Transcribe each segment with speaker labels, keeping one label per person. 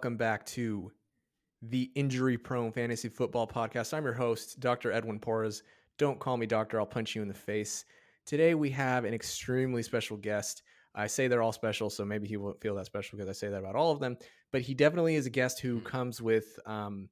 Speaker 1: welcome back to the Injury Prone Fantasy Football Podcast. I'm your host, Dr. Edwin Porras. Don't call me doctor, I'll punch you in the face. Today we have an extremely special guest. I say they're all special, so maybe he won't feel that special because I say that about all of them. But he definitely is a guest who comes with um,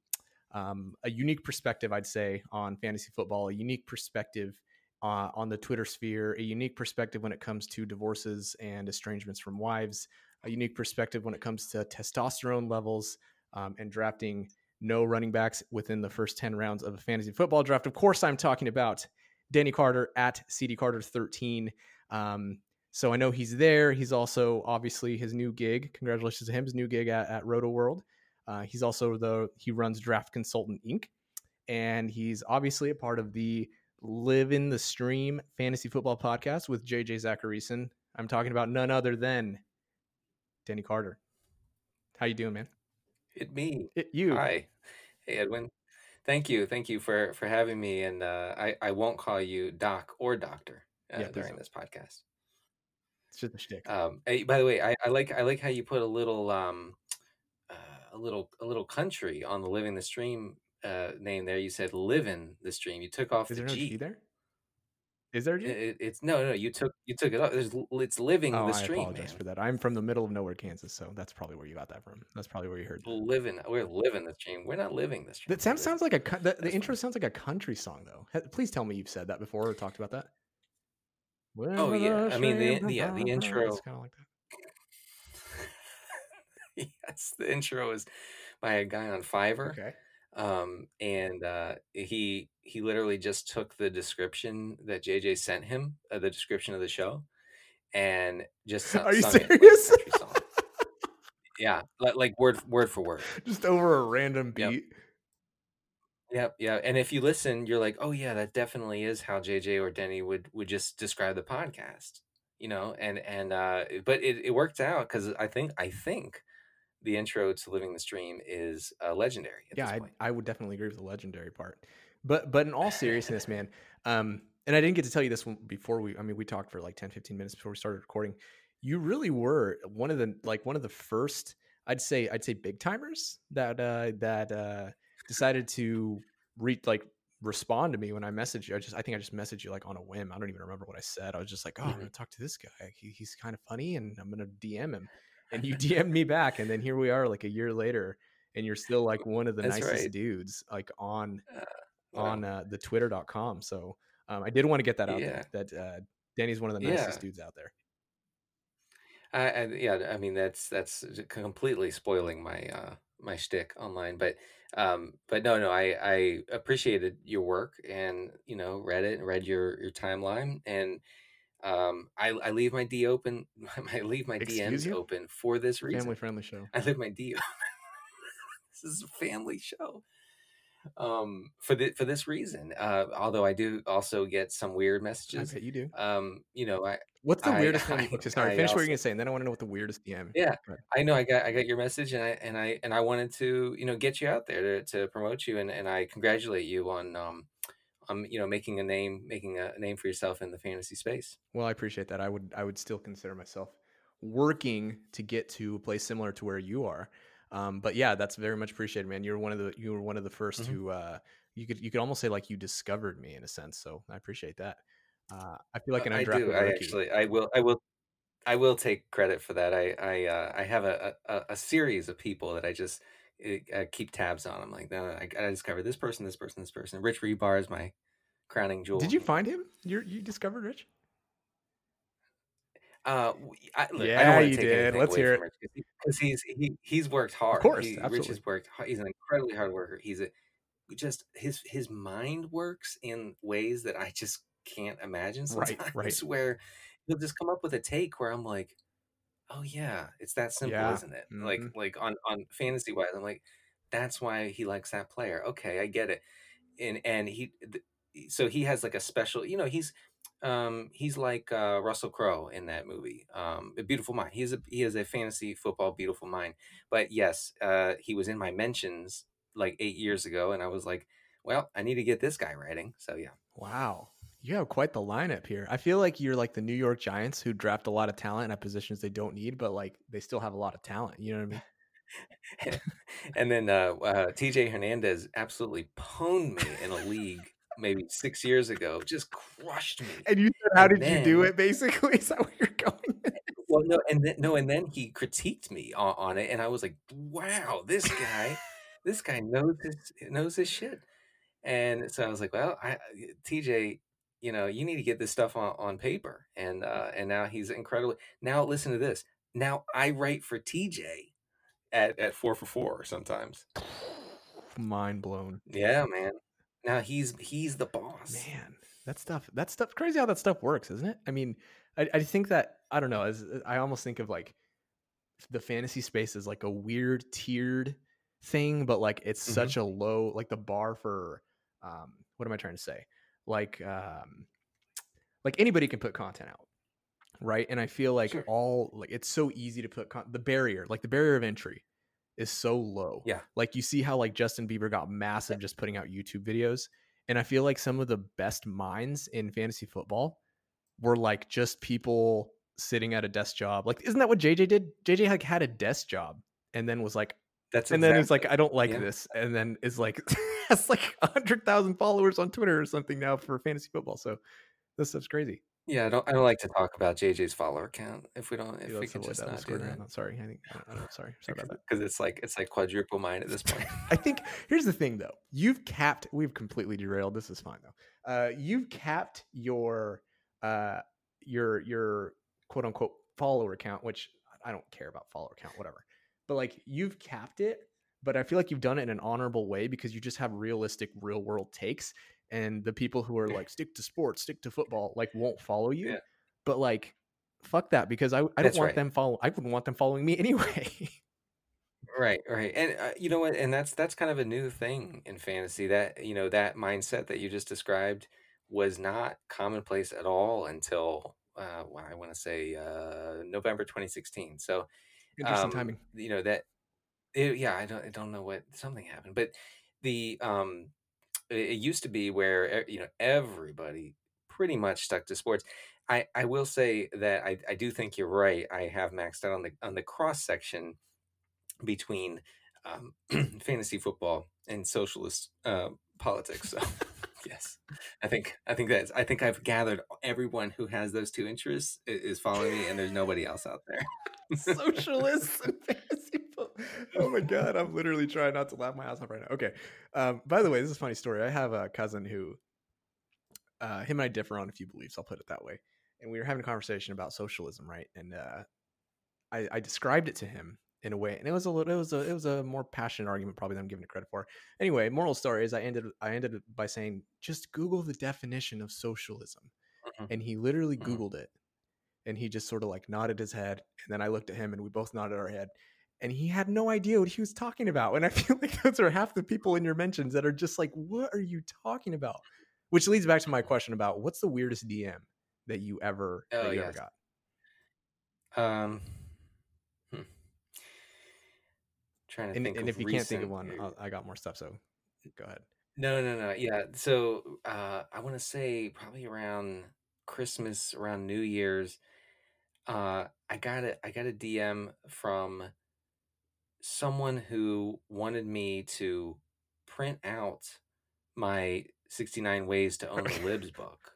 Speaker 1: um, a unique perspective, I'd say, on fantasy football, a unique perspective uh, on the Twitter sphere, a unique perspective when it comes to divorces and estrangements from wives, a unique perspective when it comes to testosterone levels um, and drafting no running backs within the first 10 rounds of a fantasy football draft. Of course, I'm talking about Denny Carter at CD Carter 13. Um, so I know he's there. He's also obviously his new gig. Congratulations to him, his new gig at, at Rotoworld. Uh, he's also the he runs Draft Consultant Inc. And he's obviously a part of the Live in the Stream Fantasy Football Podcast with JJ Zachariason. I'm talking about none other than Denny Carter. How you doing, man?
Speaker 2: It me.
Speaker 1: It, you.
Speaker 2: Hi. Hey Edwin. Thank you. Thank you for for having me. And uh, I I won't call you doc or doctor uh,
Speaker 1: Yeah,
Speaker 2: during this podcast.
Speaker 1: It's just a shtick.
Speaker 2: Um, hey, by the way, I, I like I like how you put a little um uh, a little a little country on the living the stream uh name there. You said living the stream. You took off
Speaker 1: Is
Speaker 2: the
Speaker 1: there no
Speaker 2: G.
Speaker 1: G there? Is there?
Speaker 2: It, it- it's no no you took you took it off. There's it's living
Speaker 1: oh,
Speaker 2: the
Speaker 1: I
Speaker 2: stream,
Speaker 1: apologize
Speaker 2: man.
Speaker 1: for that. I'm from the middle of nowhere, Kansas, so that's probably where you got that from. That's probably where you heard that.
Speaker 2: Living we're living the stream. We're not living the stream.
Speaker 1: That sounds sounds like a co- the, the
Speaker 2: That's
Speaker 1: intro sounds like a country song though. Ha- Please tell me you've said that before or talked about that.
Speaker 2: Oh, yeah. I mean, the- yeah, the intro-
Speaker 1: It's kind of like that.
Speaker 2: yes, the intro is by a guy on Fiverr.
Speaker 1: Okay.
Speaker 2: Um, and uh, he he literally just took the description that JJ sent him, uh, the description of the show, and just
Speaker 1: Are you
Speaker 2: sung it like
Speaker 1: serious?
Speaker 2: yeah, like, like word word for word.
Speaker 1: Just over a random
Speaker 2: Yep.
Speaker 1: beat.
Speaker 2: Yep, yeah. And if you listen, you're like, oh yeah, that definitely is how JJ or Denny would would just describe the podcast, you know. And and uh, but it, it worked out because I think I think the intro to Living the Stream is uh, legendary. At
Speaker 1: yeah, I. I would definitely agree with the legendary part. But but in all seriousness, man, um, and I didn't get to tell you this one before we. I mean, we talked for like 10, 15 minutes before we started recording. You really were one of the like one of the first. I'd say I'd say big timers that uh, that uh, decided to re like respond to me when I messaged you. I just I think I just messaged you like on a whim. I don't even remember what I said. I was just like, oh, I'm gonna talk to this guy. He, he's kind of funny, and I'm gonna DM him. And you DM'd me back, and then here we are, like a year later, and you're still like one of the
Speaker 2: That's
Speaker 1: nicest
Speaker 2: right.
Speaker 1: dudes like on
Speaker 2: Wow.
Speaker 1: on uh, the twitter.com so um, i did want to get that out
Speaker 2: Yeah.
Speaker 1: there that uh, denny's one of the
Speaker 2: Yeah.
Speaker 1: nicest dudes out there
Speaker 2: I, I yeah, I mean that's that's completely spoiling my uh my shtick online, but um but no no I I appreciated your work and you know read it and read your your timeline and um I I leave my D open I leave my
Speaker 1: Excuse
Speaker 2: DMs
Speaker 1: you?
Speaker 2: open for this reason.
Speaker 1: family friendly show
Speaker 2: I leave my D. this is a family show. Um for the for this reason. Uh although I do also get some weird
Speaker 1: i
Speaker 2: messages.
Speaker 1: bet you do
Speaker 2: Um you know I
Speaker 1: what's the
Speaker 2: I-
Speaker 1: weirdest one you okay, sorry
Speaker 2: I
Speaker 1: finish what you're gonna say and then i want to know what the weirdest dm
Speaker 2: Yeah, I know. I got I got your message, and I and I and I wanted to you know get you out there to, to promote you, and, and I congratulate you on um on you know making a name making a name for yourself in the fantasy space.
Speaker 1: well i appreciate that i would i would still consider myself working to get to a place similar to where you are um, but yeah that's very much appreciated man you're one of the you were one of the 1st
Speaker 2: Mhm.
Speaker 1: who uh, you could you could almost say like you discovered me in a sense so i appreciate that uh, i feel like an
Speaker 2: I
Speaker 1: undrafted
Speaker 2: do. I
Speaker 1: rookie.
Speaker 2: actually I will I will I will take credit for that. I I uh, I have a, a a series of people that I just uh, keep tabs on. I'm like, no, no, I, I discovered this person, this person, this person. Rich Hribar is my crowning jewel.
Speaker 1: Did you find him? You you discovered Rich?
Speaker 2: Uh, I, look, I
Speaker 1: Yeah,
Speaker 2: don't want
Speaker 1: you
Speaker 2: to take
Speaker 1: did. Let's hear
Speaker 2: it because he's he, he's worked hard.
Speaker 1: Of course,
Speaker 2: he, Rich has worked. hard. He's an incredibly hard worker. He's a just his his mind works in ways that I just can't imagine
Speaker 1: Right,
Speaker 2: sometimes.
Speaker 1: right.
Speaker 2: Where he'll just come up with a take where I'm like, oh yeah, it's that simple,
Speaker 1: Yeah,
Speaker 2: isn't it? Like
Speaker 1: mhm.
Speaker 2: like on on fantasy wise, I'm like, that's why he likes that player. Okay, I get it. And and he th- so he has like a special. You know, he's um he's like uh Russell Crowe in that movie um a beautiful mind he's a he has a fantasy football beautiful mind but yes uh he was in my mentions like eight years ago and I was like well I need to get this guy writing so yeah
Speaker 1: Wow. You have quite the lineup here. I feel like you're like the New York Giants who draft a lot of talent at positions they don't need, but like they still have a lot of talent. You know what I mean?
Speaker 2: and then uh, uh, TJ Hernandez absolutely pwned me in a league maybe six years ago, just crushed me.
Speaker 1: And you said, "How
Speaker 2: And
Speaker 1: did you do it?" Basically, is that where you're going?
Speaker 2: Well, no, and then no, and then he critiqued me on, on it, and I was like, "Wow, this guy, this guy knows his knows his shit." And so I was like, "Well, I, TJ, you know, you need to get this stuff on, on paper." And uh, and now he's incredibly. Now listen to this. Now I write for TJ at at four for four sometimes.
Speaker 1: Mind blown,
Speaker 2: Yeah, man. Now he's he's the boss.
Speaker 1: man. That stuff. That stuff. Crazy how that stuff works, isn't it? I mean, I, I think that I don't know. As I almost think of like the fantasy space is like a weird tiered thing, but like it's
Speaker 2: Mhm.
Speaker 1: such a low like the bar for um what am I trying to say? Like um like anybody can put content out. Right? And I feel like
Speaker 2: Sure.
Speaker 1: all like it's so easy to put con- the barrier, like the barrier of entry is so low.
Speaker 2: Yeah.
Speaker 1: Like you see how like Justin Bieber got massive just putting out YouTube videos. And I feel like some of the best minds in fantasy football were like just people sitting at a desk job. Like, isn't that what JJ did? JJ like had a desk job and then was like,
Speaker 2: That's
Speaker 1: and then he's like, I don't like
Speaker 2: yeah.
Speaker 1: this, and then is like has like a hundred thousand followers on Twitter or something now for fantasy football. So this stuff's crazy.
Speaker 2: Yeah. I don't I don't like to talk about JJ's follower count if we don't if we could just not do that.
Speaker 1: Sorry, I think I don't, I don't sorry, sorry about that.
Speaker 2: because it's like it's like quadruple mine at this point.
Speaker 1: I think here's the thing though. You've capped. We've completely derailed. This is fine though. Uh, you've capped your uh your your quote unquote follower count, which I don't care about follower count, whatever. But like you've capped it, but I feel like you've done it in an honorable way because you just have realistic, real world takes, and the people who are like stick to sports, stick to football, like won't follow you.
Speaker 2: Yeah.
Speaker 1: But like, fuck that because I I don't
Speaker 2: That's
Speaker 1: want
Speaker 2: right.
Speaker 1: them follow. I wouldn't want them following me anyway.
Speaker 2: Right, right. And uh, you know what? And that's that's kind of a new thing in fantasy that, you know, that mindset that you just described was not commonplace at all until uh well, I want to say uh November 2016. So,
Speaker 1: Interesting
Speaker 2: um,
Speaker 1: timing.
Speaker 2: you know that it, yeah, I don't I don't know what something happened, but the um it, used to be where you know everybody pretty much stuck to sports. I I will say that I I do think you're right. I have maxed out on the on the cross section between um, fantasy football and socialist uh, politics. So yes, I think I think that's I think I've gathered everyone who has those two interests is following me, and there's nobody else out there.
Speaker 1: socialists and fantasy. Oh my god, I'm literally trying not to laugh my ass off right now. Okay. Um, by the way, this is a funny story. I have a cousin who uh, him and I differ on a few beliefs, I'll put it that way. And we were having a conversation about socialism, right? And uh, I, I described it to him in a way, and it was a little, it was a, it was a more passionate argument probably than I'm giving it credit for. Anyway, moral story is I ended, I ended by saying, just Google the definition of socialism,
Speaker 2: Mhm.
Speaker 1: and he literally
Speaker 2: Mhm.
Speaker 1: Googled it, and he just sort of like nodded his head, and then I looked at him, and we both nodded our head, and he had no idea what he was talking about. And I feel like those are half the people in your mentions that are just like, what are you talking about? Which leads back to my question about what's the weirdest DM that you ever
Speaker 2: Oh,
Speaker 1: that you ever got?
Speaker 2: Um, hmm. Trying to
Speaker 1: And,
Speaker 2: think.
Speaker 1: and if you can't think of one, I'll, I got more stuff. So go ahead.
Speaker 2: No, no, no. Yeah. So uh, I want to say probably around Christmas, around New Year's, uh, I got a I got a DM from someone who wanted me to print out my 69 ways to own the libs book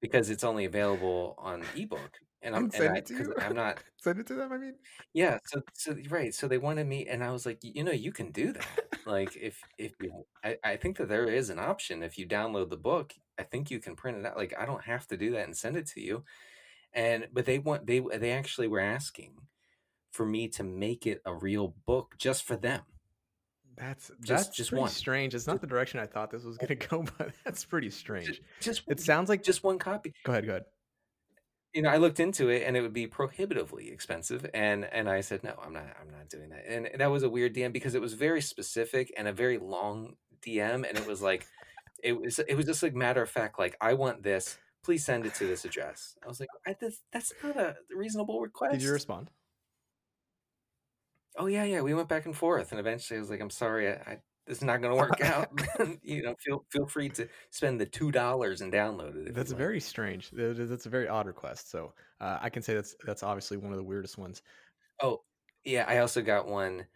Speaker 2: because it's only available on ebook and i'm
Speaker 1: And
Speaker 2: I,
Speaker 1: to you.
Speaker 2: i'm not
Speaker 1: Send it to them. I mean,
Speaker 2: yeah so so right so they wanted me and i was like you know you can do that like if if you I, I think that there is an option if you download the book i think you can print it out like i don't have to do that and send it to you and but they want they they actually were asking for me to make it a real book just for them
Speaker 1: that's
Speaker 2: Just-
Speaker 1: that's
Speaker 2: just one.
Speaker 1: strange. It's not the direction I thought this was going to go, but that's pretty strange.
Speaker 2: just, just
Speaker 1: It sounds like
Speaker 2: just one copy
Speaker 1: Go ahead. Go ahead.
Speaker 2: you know i looked into it and it would be prohibitively expensive and and i said no i'm not i'm not doing that and that was a weird dm because it was very specific and a very long dm and it was like it was it was just like matter of fact like i want this please send it to this address i was like I, that's, that's not a reasonable request
Speaker 1: Did you respond?
Speaker 2: Oh yeah yeah we went back and forth and eventually i was like i'm sorry i, I this is not going to work out you know feel feel free to spend the two dollars and download it
Speaker 1: That's very strange. That is- a very odd request. So uh, I can say that's that's obviously one of the weirdest ones.
Speaker 2: Oh, yeah. I also got one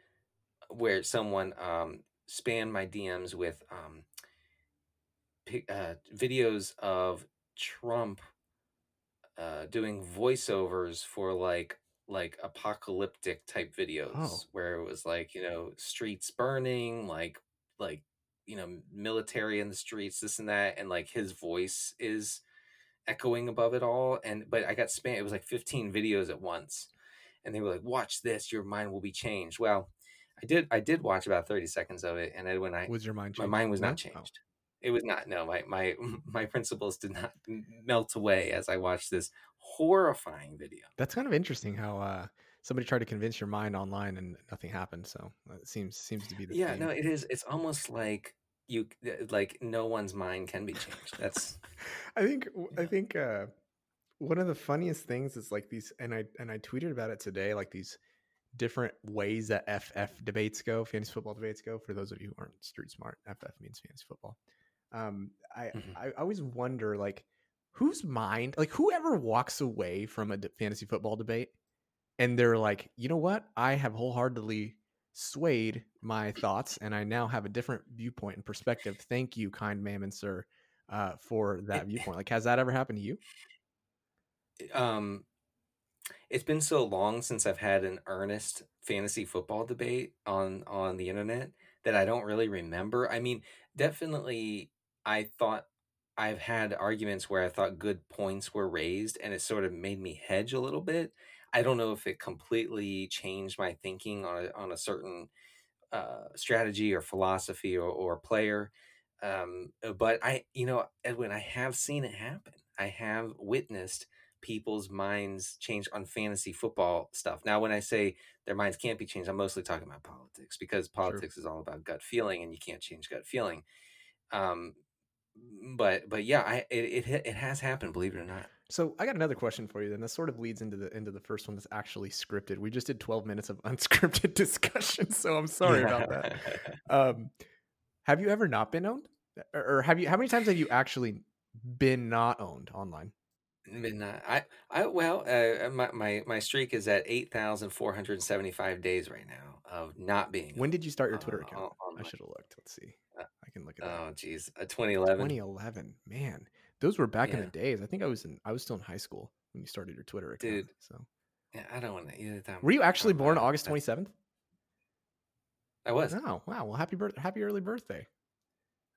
Speaker 2: where someone um, spammed my DMs with um, uh, videos of Trump uh, doing voiceovers for like like apocalyptic type videos
Speaker 1: Oh.
Speaker 2: where it was like you know streets burning like like you know military in the streets this and that and like his voice is echoing above it all and but i got spam it was like 15 videos at once and they were like watch this your mind will be changed well i did i did watch about 30 seconds of it and then when i
Speaker 1: Was your mind changed?
Speaker 2: my mind was
Speaker 1: No?
Speaker 2: not
Speaker 1: Oh.
Speaker 2: changed it was not no my my my principles did not melt away as i watched this horrifying video
Speaker 1: That's kind of interesting how uh, somebody tried to convince your mind online and nothing happened. So it seems seems to be the
Speaker 2: yeah
Speaker 1: theme.
Speaker 2: no it is it's almost like you like no one's mind can be changed that's
Speaker 1: I think I think uh, one of the funniest things is like these, and I and I tweeted about it today, like these different ways that FF debates go, fantasy football debates go. For those of you who aren't street smart, FF means fantasy football. Um, I
Speaker 2: Mhm.
Speaker 1: I always wonder like whose mind, like whoever walks away from a fantasy football debate, and they're like, you know what, I have wholeheartedly swayed my thoughts, and I now have a different viewpoint and perspective. Thank you, kind mammon sir, uh, for that viewpoint. Like, has that ever happened to you?
Speaker 2: um it's been so long since I've had an earnest fantasy football debate on on the internet that I don't really remember. I mean, definitely I thought I've had arguments where I thought good points were raised and it sort of made me hedge a little bit. I don't know if it completely changed my thinking on a, on a certain uh, strategy or philosophy or, or player. Um, but I, you know, Edwin, I have seen it happen. I have witnessed people's minds change on fantasy football stuff. Now, when I say their minds can't be changed, I'm mostly talking about politics because politics is all about gut feeling, and you can't change gut feeling. Um, but but yeah, I it, it it has happened, believe it or not.
Speaker 1: So I got another question for you. Then this sort of leads into the into the first one that's actually scripted. We just did 12 minutes of unscripted discussion, so I'm sorry about that. Um, have you ever not been owned, or, have you? How many times have you actually been not owned online?
Speaker 2: Midnight. I, I, well, uh, my, my, my streak is at 8,475 days right now of not being.
Speaker 1: When did you start your Twitter
Speaker 2: uh,
Speaker 1: account? I should have looked. Let's see.
Speaker 2: Uh,
Speaker 1: I can look at.
Speaker 2: Oh, geez. Uh, 2011.
Speaker 1: 2011. Man, those were back in the days. I think I was in. I was still in high school when you started your Twitter account.
Speaker 2: Dude.
Speaker 1: So
Speaker 2: Yeah, I don't want to. Either time.
Speaker 1: were you actually born
Speaker 2: uh,
Speaker 1: August 27th?
Speaker 2: I was.
Speaker 1: Oh wow. Well, happy birth. Happy early birthday.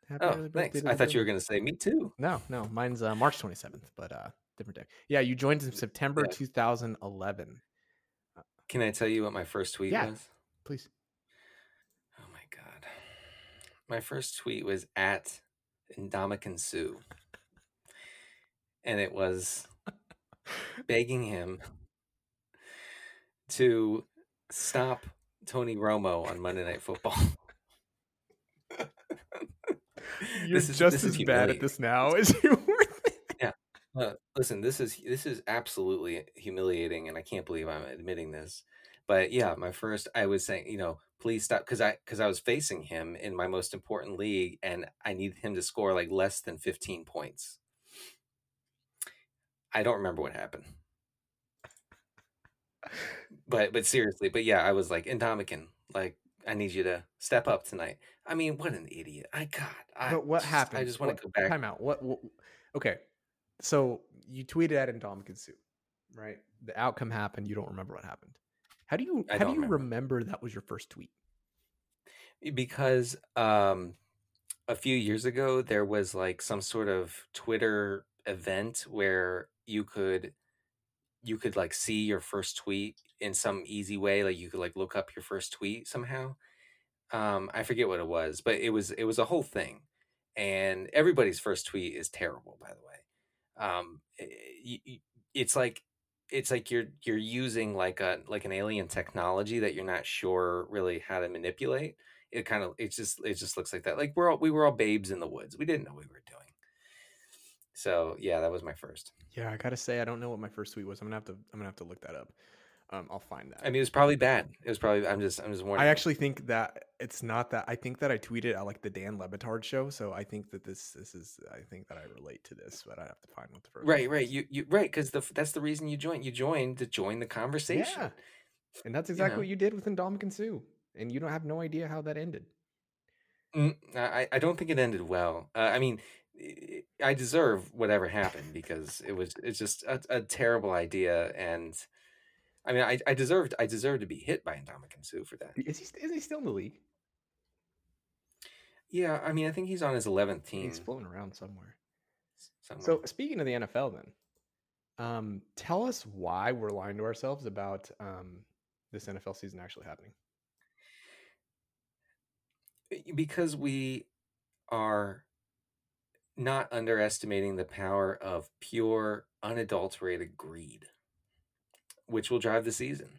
Speaker 1: Happy
Speaker 2: Oh, thanks.
Speaker 1: to
Speaker 2: I
Speaker 1: the
Speaker 2: thought you were going to say me too.
Speaker 1: No, no, mine's uh, March 27th, but uh, different day. Yeah, you joined in September
Speaker 2: Yeah.
Speaker 1: 2011.
Speaker 2: Can I tell you what my first tweet
Speaker 1: Yeah.
Speaker 2: was?
Speaker 1: Please.
Speaker 2: Oh my god. My first tweet was at Ndamukong Suh. And it was begging him to stop Tony Romo on Monday Night Football.
Speaker 1: You're
Speaker 2: This is-
Speaker 1: just as bad at this now as you were. then.
Speaker 2: Uh, listen, this is this is absolutely humiliating, and I can't believe I'm admitting this. But yeah, my first, I was saying, you know, please stop, because I because I was facing him in my most important league, and I needed him to score like less than 15 points. I don't remember what happened, but but seriously, but yeah, I was like, Ndamukong, like I need you to step up tonight. I mean, what an idiot! I God, I
Speaker 1: But what
Speaker 2: just-
Speaker 1: happened?
Speaker 2: I just want to go back.
Speaker 1: Time out. What, what? Okay, so you tweeted at Ndamukong Suh, right? The outcome happened. You don't remember what happened. How do you?
Speaker 2: I
Speaker 1: how do you
Speaker 2: remember.
Speaker 1: remember that was your first tweet?
Speaker 2: because um a few years ago there was like some sort of twitter event where you could you could like see your first tweet in some easy way like you could like look up your first tweet somehow um i forget what it was but it was it was a whole thing and everybody's first tweet is terrible by the way um i- i- i- it's like it's like you're you're using like a like an alien technology that you're not sure really how to manipulate it kind of it just it just looks like that like we're all we were all babes in the woods we didn't know we were doing so yeah that was my first
Speaker 1: Yeah, I gotta say I don't know what my first tweet was. I'm gonna have to. I'm gonna have to look that up. Um, I'll find that.
Speaker 2: i mean it was probably bad it was probably i'm just i'm just warning
Speaker 1: I actually think that it's not that. I think that I tweeted at like the Dan Le Batard show, so I think that this this is. I think that I relate to this, but I have to find what the first.
Speaker 2: right right
Speaker 1: was.
Speaker 2: you you right because the that's the reason you joined you joined to join the conversation
Speaker 1: Yeah, and that's exactly
Speaker 2: know.
Speaker 1: what you did with Ndamukong Suh. and you don't have no idea how that ended.
Speaker 2: Mm, I I don't think it ended well. Uh, I mean, I deserve whatever happened because it was it's just a, a terrible idea, and I mean, I, I deserved I deserved to be hit by Ndamukong Suh for that.
Speaker 1: Is he is he still in the league?
Speaker 2: Yeah, I mean, I think he's on his eleventh team.
Speaker 1: He's floating around somewhere.
Speaker 2: somewhere.
Speaker 1: So speaking of the NFL, then, um, tell us why we're lying to ourselves about um, this NFL season actually happening.
Speaker 2: because we are not underestimating the power of pure, unadulterated greed, which will drive the season.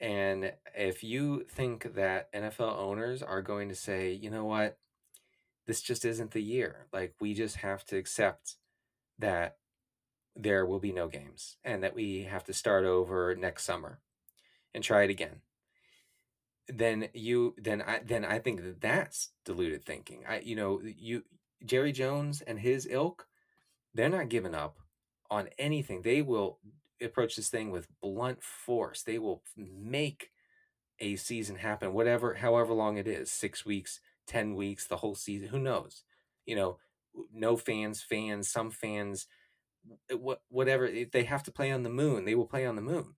Speaker 2: And if you think that NFL owners are going to say, you know what, this just isn't the year, like we just have to accept that there will be no games and that we have to start over next summer and try it again. Then you then i then i think that that's deluded thinking. I you know you jerry jones and his ilk they're not giving up on anything. They will approach this thing with blunt force they will make a season happen whatever however long it is six weeks ten weeks the whole season who knows you know no fans fans some fans what whatever if they have to play on the moon they will play on the moon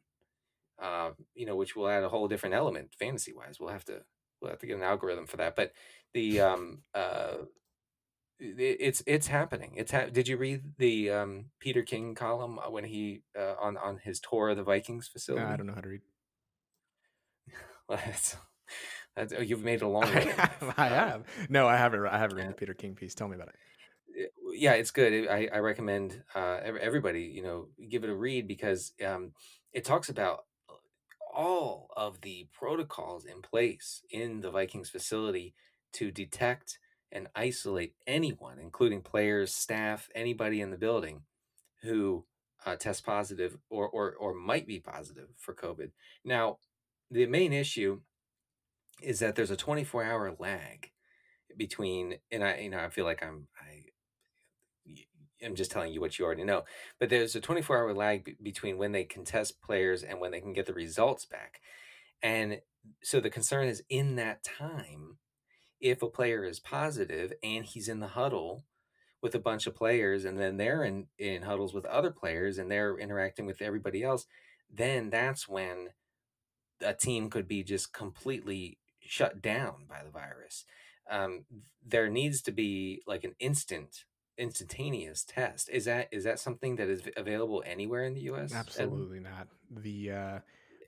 Speaker 2: uh, you know, which will add a whole different element fantasy wise. We'll have to we'll have to get an algorithm for that. But the um uh it's it's happening. It's ha- did you read the um Peter King column uh, when he uh, on on his tour of the Vikings facility?
Speaker 1: I don't know how to read.
Speaker 2: well, that's, that's, oh, you've made a long.
Speaker 1: I have, I have. No, I haven't. I haven't read the Peter King piece. Tell me about it
Speaker 2: yeah it's good i, I recommend uh, everybody you know give it a read because um, it talks about all of the protocols in place in the Vikings facility to detect and isolate anyone, including players, staff, anybody in the building who uh, test positive or, or or might be positive for COVID. Now, the main issue is that there's a 24 hour lag between, and I you know I feel like I'm I I'm just telling you what you already know. But there's a 24 hour lag between when they can test players and when they can get the results back. And so the concern is in that time, if a player is positive and he's in the huddle with a bunch of players and then they're in, in huddles with other players and they're interacting with everybody else, then that's when a team could be just completely shut down by the virus. Um, there needs to be like an instant instantaneous test. Is that is that something that is available anywhere in the U.S.?
Speaker 1: Absolutely and, not. The uh,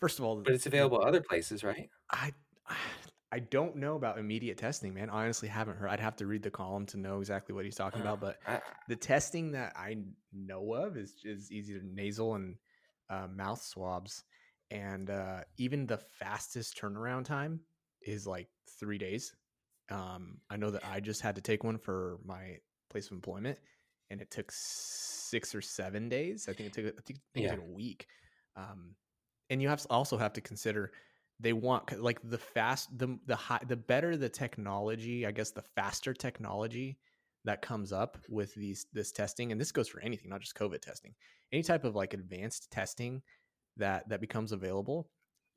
Speaker 1: first of all,
Speaker 2: but it's available the, other places, right?
Speaker 1: I I don't know about immediate testing, man. I honestly haven't heard. I'd have to read the column to know exactly what he's talking uh, about. But I, the testing that I know of is is easy to nasal and uh, mouth swabs, and uh, even the fastest turnaround time is like three days. Um, I know that I just had to take one for my place of employment, and it took six or seven days. I think it took I think, I think yeah. it took a week. Um, and you have also have to consider they want like the fast the the high the better the technology i guess the faster technology that comes up with these this testing and this goes for anything not just covid testing any type of like advanced testing that that becomes available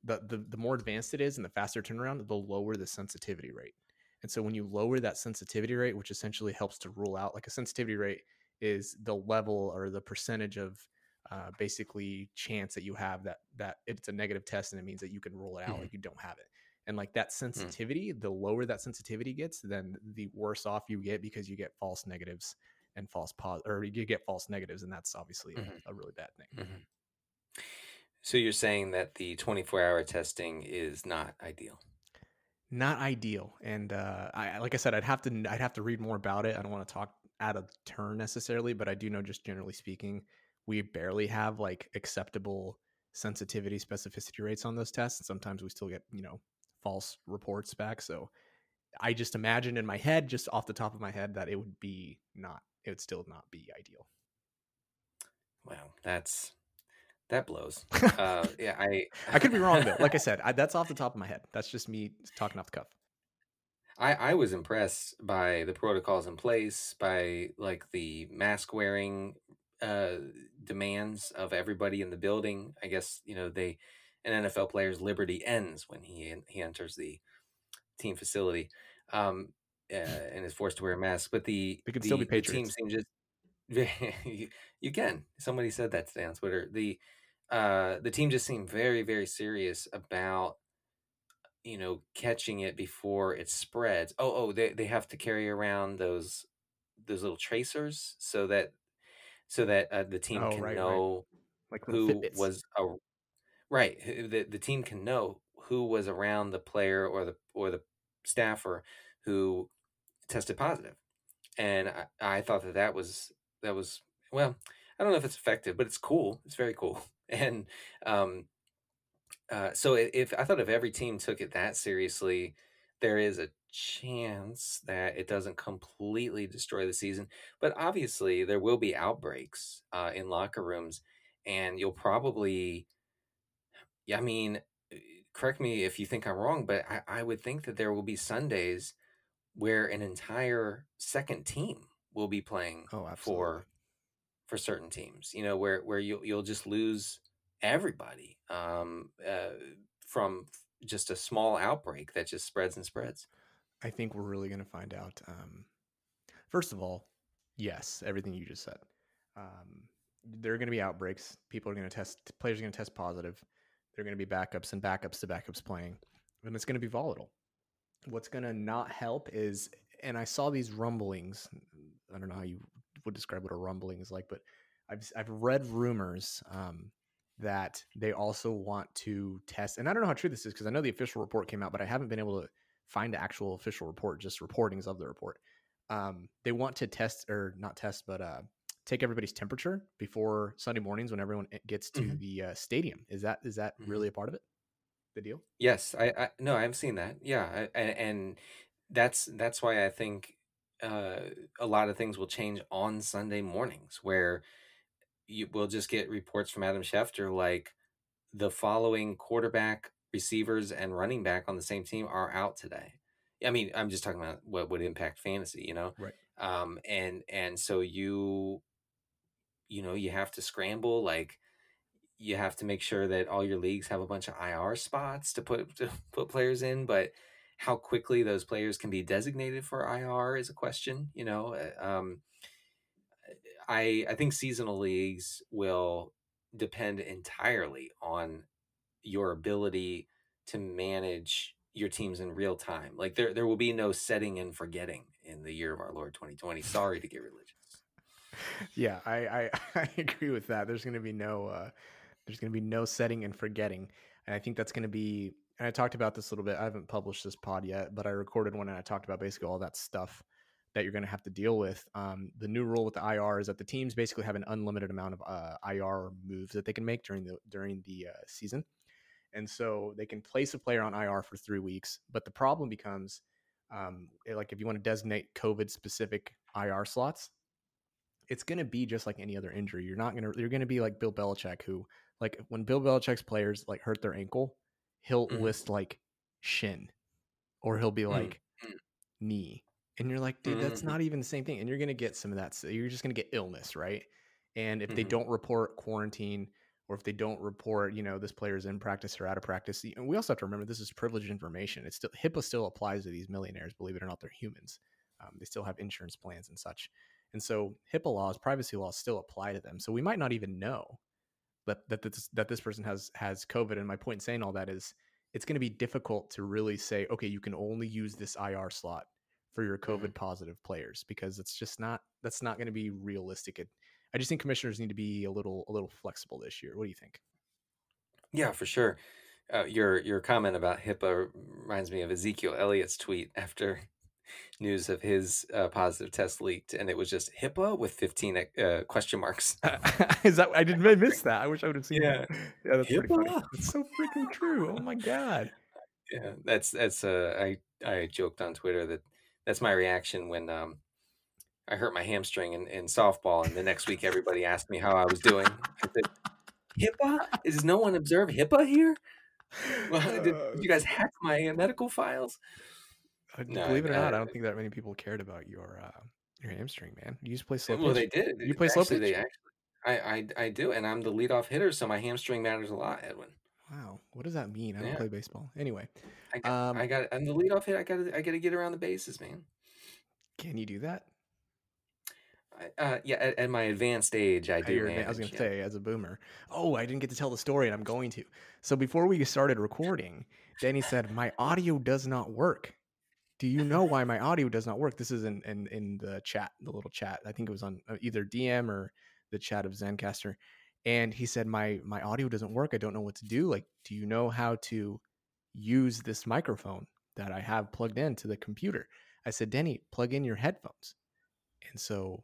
Speaker 1: the the, the more advanced it is and the faster turnaround the lower the sensitivity rate. And so when you lower that sensitivity rate, which essentially helps to rule out, like a sensitivity rate is the level or the percentage of uh, basically chance that you have that that it's a negative test and it means that you can rule it out mm-hmm. like you don't have it. And like that mm. sensitivity, mm-hmm. the lower that sensitivity gets, then the worse off you get because you get false negatives and false pos or you get false negatives, and that's obviously mm-hmm. a, a, really bad thing.
Speaker 2: Mm-hmm. So you're saying that the 24 hour testing is not ideal?
Speaker 1: not ideal. And uh, I, like I said, I'd have to I'd have to read more about it. I don't want to talk out of turn necessarily, but I do know, just generally speaking, we barely have like acceptable sensitivity specificity rates on those tests. And sometimes we still get you know false reports back. So I just imagine in my head, just off the top of my head, that it would be not. It would still not be ideal.
Speaker 2: Wow, that's that blows. Uh, yeah, I
Speaker 1: I could be wrong though. Like I said, I, that's off the top of my head. That's just me talking off the cuff.
Speaker 2: I I was impressed by the protocols in place, by like the mask wearing uh demands of everybody in the building. I guess you know they an NFL player's liberty ends when he he enters the team facility um, uh, and is forced to wear a mask. But the
Speaker 1: They could
Speaker 2: the,
Speaker 1: still be
Speaker 2: the team
Speaker 1: Patriots.
Speaker 2: just you, you can. Somebody said that today on Twitter. The uh, the team just seemed very very serious about you know catching it before it spreads. Oh oh, they they have to carry around those those little tracers so that so that uh, the team
Speaker 1: Oh,
Speaker 2: can
Speaker 1: right, right.
Speaker 2: know
Speaker 1: Like
Speaker 2: who
Speaker 1: Fitbits.
Speaker 2: was a right the the team can know who was around the player or the or the staffer who tested positive and I, I thought that that was that was well i don't know if it's effective but it's cool it's very cool and um uh so if i thought if every team took it that seriously there is a chance that it doesn't completely destroy the season but obviously there will be outbreaks uh in locker rooms and you'll probably yeah, I mean, uh, correct me if you think I'm wrong, but I, I would think that there will be Sundays where an entire second team will be playing
Speaker 1: Oh, absolutely.
Speaker 2: for for certain teams. You know, where where you'll you'll just lose everybody um, uh, from just a small outbreak that just spreads and spreads.
Speaker 1: I think we're really going to find out. Um, first of all, yes, everything you just said. Um, there are going to be outbreaks. People are going to test. Players are going to test positive. There are going to be backups and backups to backups playing, and it's going to be volatile. What's going to not help is, and I saw these rumblings. I don't know how you would describe what a rumbling is like, but I've I've read rumors um, that they also want to test, and I don't know how true this is because I know the official report came out, but I haven't been able to find the actual official report, just reportings of the report. Um, they want to test or not test, but uh, take everybody's temperature before Sunday mornings when everyone eh, gets to
Speaker 2: Mhm.
Speaker 1: the uh, stadium. Is that is that
Speaker 2: Mhm.
Speaker 1: really a part of it? The deal?
Speaker 2: Yes, I, I no, I've seen that. Yeah, I, and, and that's that's why I think uh, a lot of things will change on Sunday mornings, where you will just get reports from Adam Schefter like the following quarterback, receivers, and running back on the same team are out today. I mean, I'm just talking about what would impact fantasy, you know.
Speaker 1: Right.
Speaker 2: Um, and and so you, you know, you have to scramble like you have to make sure that all your leagues have a bunch of IR spots to put to put players in, but how quickly those players can be designated for IR is a question. You know, Uh, um, I I think seasonal leagues will depend entirely on your ability to manage your teams in real time. Like there there will be no setting and forgetting in the year of our Lord 2020. Sorry to get religious.
Speaker 1: yeah, I, I I agree with that. There's going to be no uh, there's going to be no setting and forgetting, and I think that's going to be. And I talked about this a little bit. I haven't published this pod yet, but I recorded one and I talked about basically all that stuff that you're going to have to deal with. Um, the new rule with the IR is that the teams basically have an unlimited amount of uh, IR moves that they can make during the during the uh, season, and so they can place a player on IR for three weeks. But the problem becomes, um, like if you want to designate COVID specific IR slots, it's going to be just like any other injury. You're not going to, you're going to be like Bill Belichick, who, like, when Bill Belichick's players like hurt their ankle, he'll
Speaker 2: Mhm.
Speaker 1: list like shin or he'll be
Speaker 2: Mm,
Speaker 1: like
Speaker 2: mm.
Speaker 1: knee. And you're like, dude, that's
Speaker 2: Mhm.
Speaker 1: not even the same thing. And you're going to get some of that. So you're just going to get illness, right? And if they
Speaker 2: Mhm.
Speaker 1: don't report quarantine or if they don't report, you know, this player's in practice or out of practice, and we also have to remember this is privileged information. It's still HIPAA still applies to these millionaires, believe it or not, they're humans. Um, they still have insurance plans and such. And so HIPAA laws, privacy laws still apply to them. So we might not even know that that this, that this person has has COVID. And my point in saying all that is it's going to be difficult to really say, okay, you can only use this IR slot for your COVID positive players because it's just not that's not going to be realistic. It, I just think commissioners need to be a little a little flexible this year. What do you think?
Speaker 2: Yeah, for sure. Uh, your your comment about HIPAA reminds me of Ezekiel Elliott's tweet after news of his uh, positive test leaked, and it was just HIPAA with fifteen uh, question marks.
Speaker 1: is that I didn't I miss that? I wish I would have seen
Speaker 2: Yeah.
Speaker 1: that. Yeah, that's pretty funny.
Speaker 2: HIPAA?
Speaker 1: It's so freaking true. Oh my god.
Speaker 2: yeah, that's that's uh, I I joked on Twitter that that's my reaction when um I hurt my hamstring in, in softball, and the next week everybody asked me how I was doing. I said, HIPAA? Does no one observe HIPAA here? Well, did,
Speaker 1: Uh,
Speaker 2: did you guys hack my uh, medical files?
Speaker 1: Uh,
Speaker 2: No,
Speaker 1: believe it or not, I
Speaker 2: uh,
Speaker 1: don't think that many people cared about your uh, your hamstring, man. You used to play slow
Speaker 2: Well,
Speaker 1: pitch.
Speaker 2: they did.
Speaker 1: You play slow pitch?
Speaker 2: They actually, I, I, I do, and I'm the leadoff hitter, so my hamstring matters a lot, Edwin.
Speaker 1: Wow, what does that mean? I don't
Speaker 2: Yeah.
Speaker 1: play baseball. Anyway,
Speaker 2: I got,
Speaker 1: um,
Speaker 2: I got, and the leadoff hit. I got, I got to get around the bases, man.
Speaker 1: can you do that?
Speaker 2: Uh, yeah, at, at my advanced age, I do.
Speaker 1: advan- I was going to
Speaker 2: yeah.
Speaker 1: say as a boomer. Oh, I didn't get to tell the story, and I'm going to. So before we started recording, Denny said my audio does not work. Do you know why my audio does not work? This is in in, in the chat, the little chat. I think it was on uh, either DM or the chat of Zencastr. And he said my my audio doesn't work. I don't know what to do. Like, do you know how to use this microphone that I have plugged into the computer? I said, Denny, plug in your headphones. And so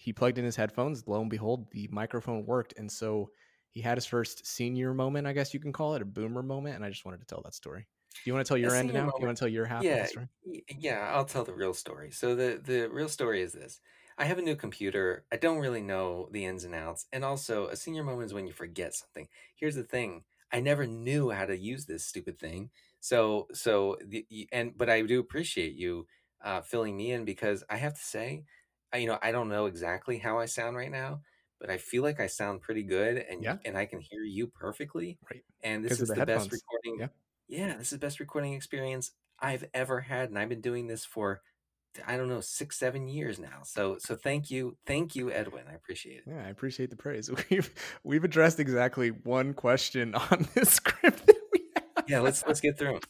Speaker 1: he plugged in his headphones. Lo and behold, the microphone worked. And so he had his first senior moment, I guess you can call it, a boomer moment. And I just wanted to tell that story. Do you want to tell your
Speaker 2: A
Speaker 1: end now? Do you want to tell your half of
Speaker 2: Yeah,
Speaker 1: the story?
Speaker 2: yeah. I'll tell the real story. So the the real story is this: I have a new computer. I don't really know the ins and outs, and also a senior moment is when you forget something. Here's the thing: I never knew how to use this stupid thing. So so the and but I do appreciate you uh, filling me in because I have to say, I, you know, I don't know exactly how I sound right now. But I feel like I sound pretty good, and
Speaker 1: Yeah.
Speaker 2: and I can hear you perfectly.
Speaker 1: Right.
Speaker 2: And this is
Speaker 1: the
Speaker 2: the, best recording
Speaker 1: Yeah.
Speaker 2: yeah, this is the best recording experience I've ever had, and I've been doing this for I don't know six, seven years now. So, so thank you, thank you, Edwin. I appreciate it.
Speaker 1: Yeah, I appreciate the praise. We've we've addressed exactly one question on this script that we have.
Speaker 2: Yeah, let's let's get through.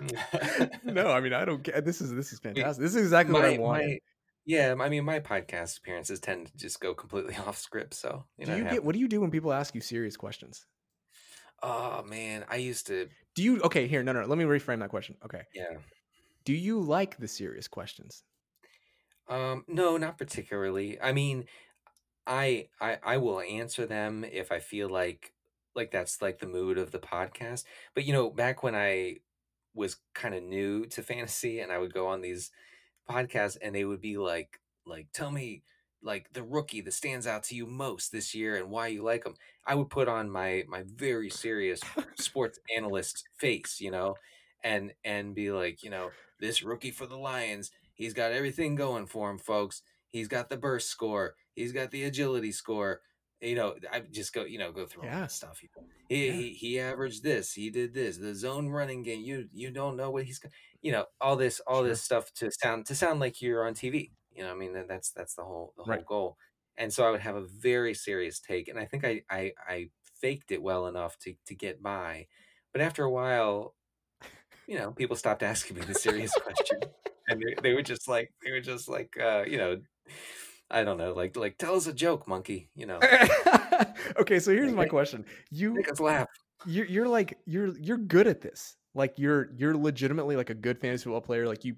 Speaker 1: no, I mean I don't get this is this is fantastic. This is exactly what I
Speaker 2: my,
Speaker 1: wanted.
Speaker 2: Yeah, I mean, my podcast appearances tend to just go completely off script. So, you know,
Speaker 1: do you get what do you do when people ask you serious questions?
Speaker 2: Oh man, I used to.
Speaker 1: Do you okay, here, no, no, let me reframe that question. Okay.
Speaker 2: Yeah.
Speaker 1: Do you like the serious questions?
Speaker 2: Um, no, not particularly. I mean, I I I will answer them if I feel like like that's like the mood of the podcast. But you know, back when I was kind of new to fantasy and I would go on these podcasts and they would be like like tell me like the rookie that stands out to you most this year and why you like them. I would put on my my very serious sports analyst face, you know, and and be like, you know, this rookie for the Lions, he's got everything going for him, folks. He's got the burst score, he's got the agility score. You know, I just go, you know, go through all
Speaker 1: Yeah.
Speaker 2: that stuff. He,
Speaker 1: Yeah.
Speaker 2: he he averaged this, he did this, the zone running game. You you don't know what he's, go- you know, all this all
Speaker 1: Sure.
Speaker 2: this stuff to sound to sound like you're on TV. You know, I mean, that's that's the whole the whole
Speaker 1: Right.
Speaker 2: goal. And so I would have a very serious take, and I think I I, I faked it well enough to to get by. But after a while, you know, people stopped asking me the serious question, and they, they were just like they were just like uh, you know, I don't know, like like tell us a joke, monkey. You know,
Speaker 1: okay, so here's my question. You
Speaker 2: make us laugh.
Speaker 1: you're, you're like you're you're good at this. Like you're you're legitimately like a good fantasy football player. Like you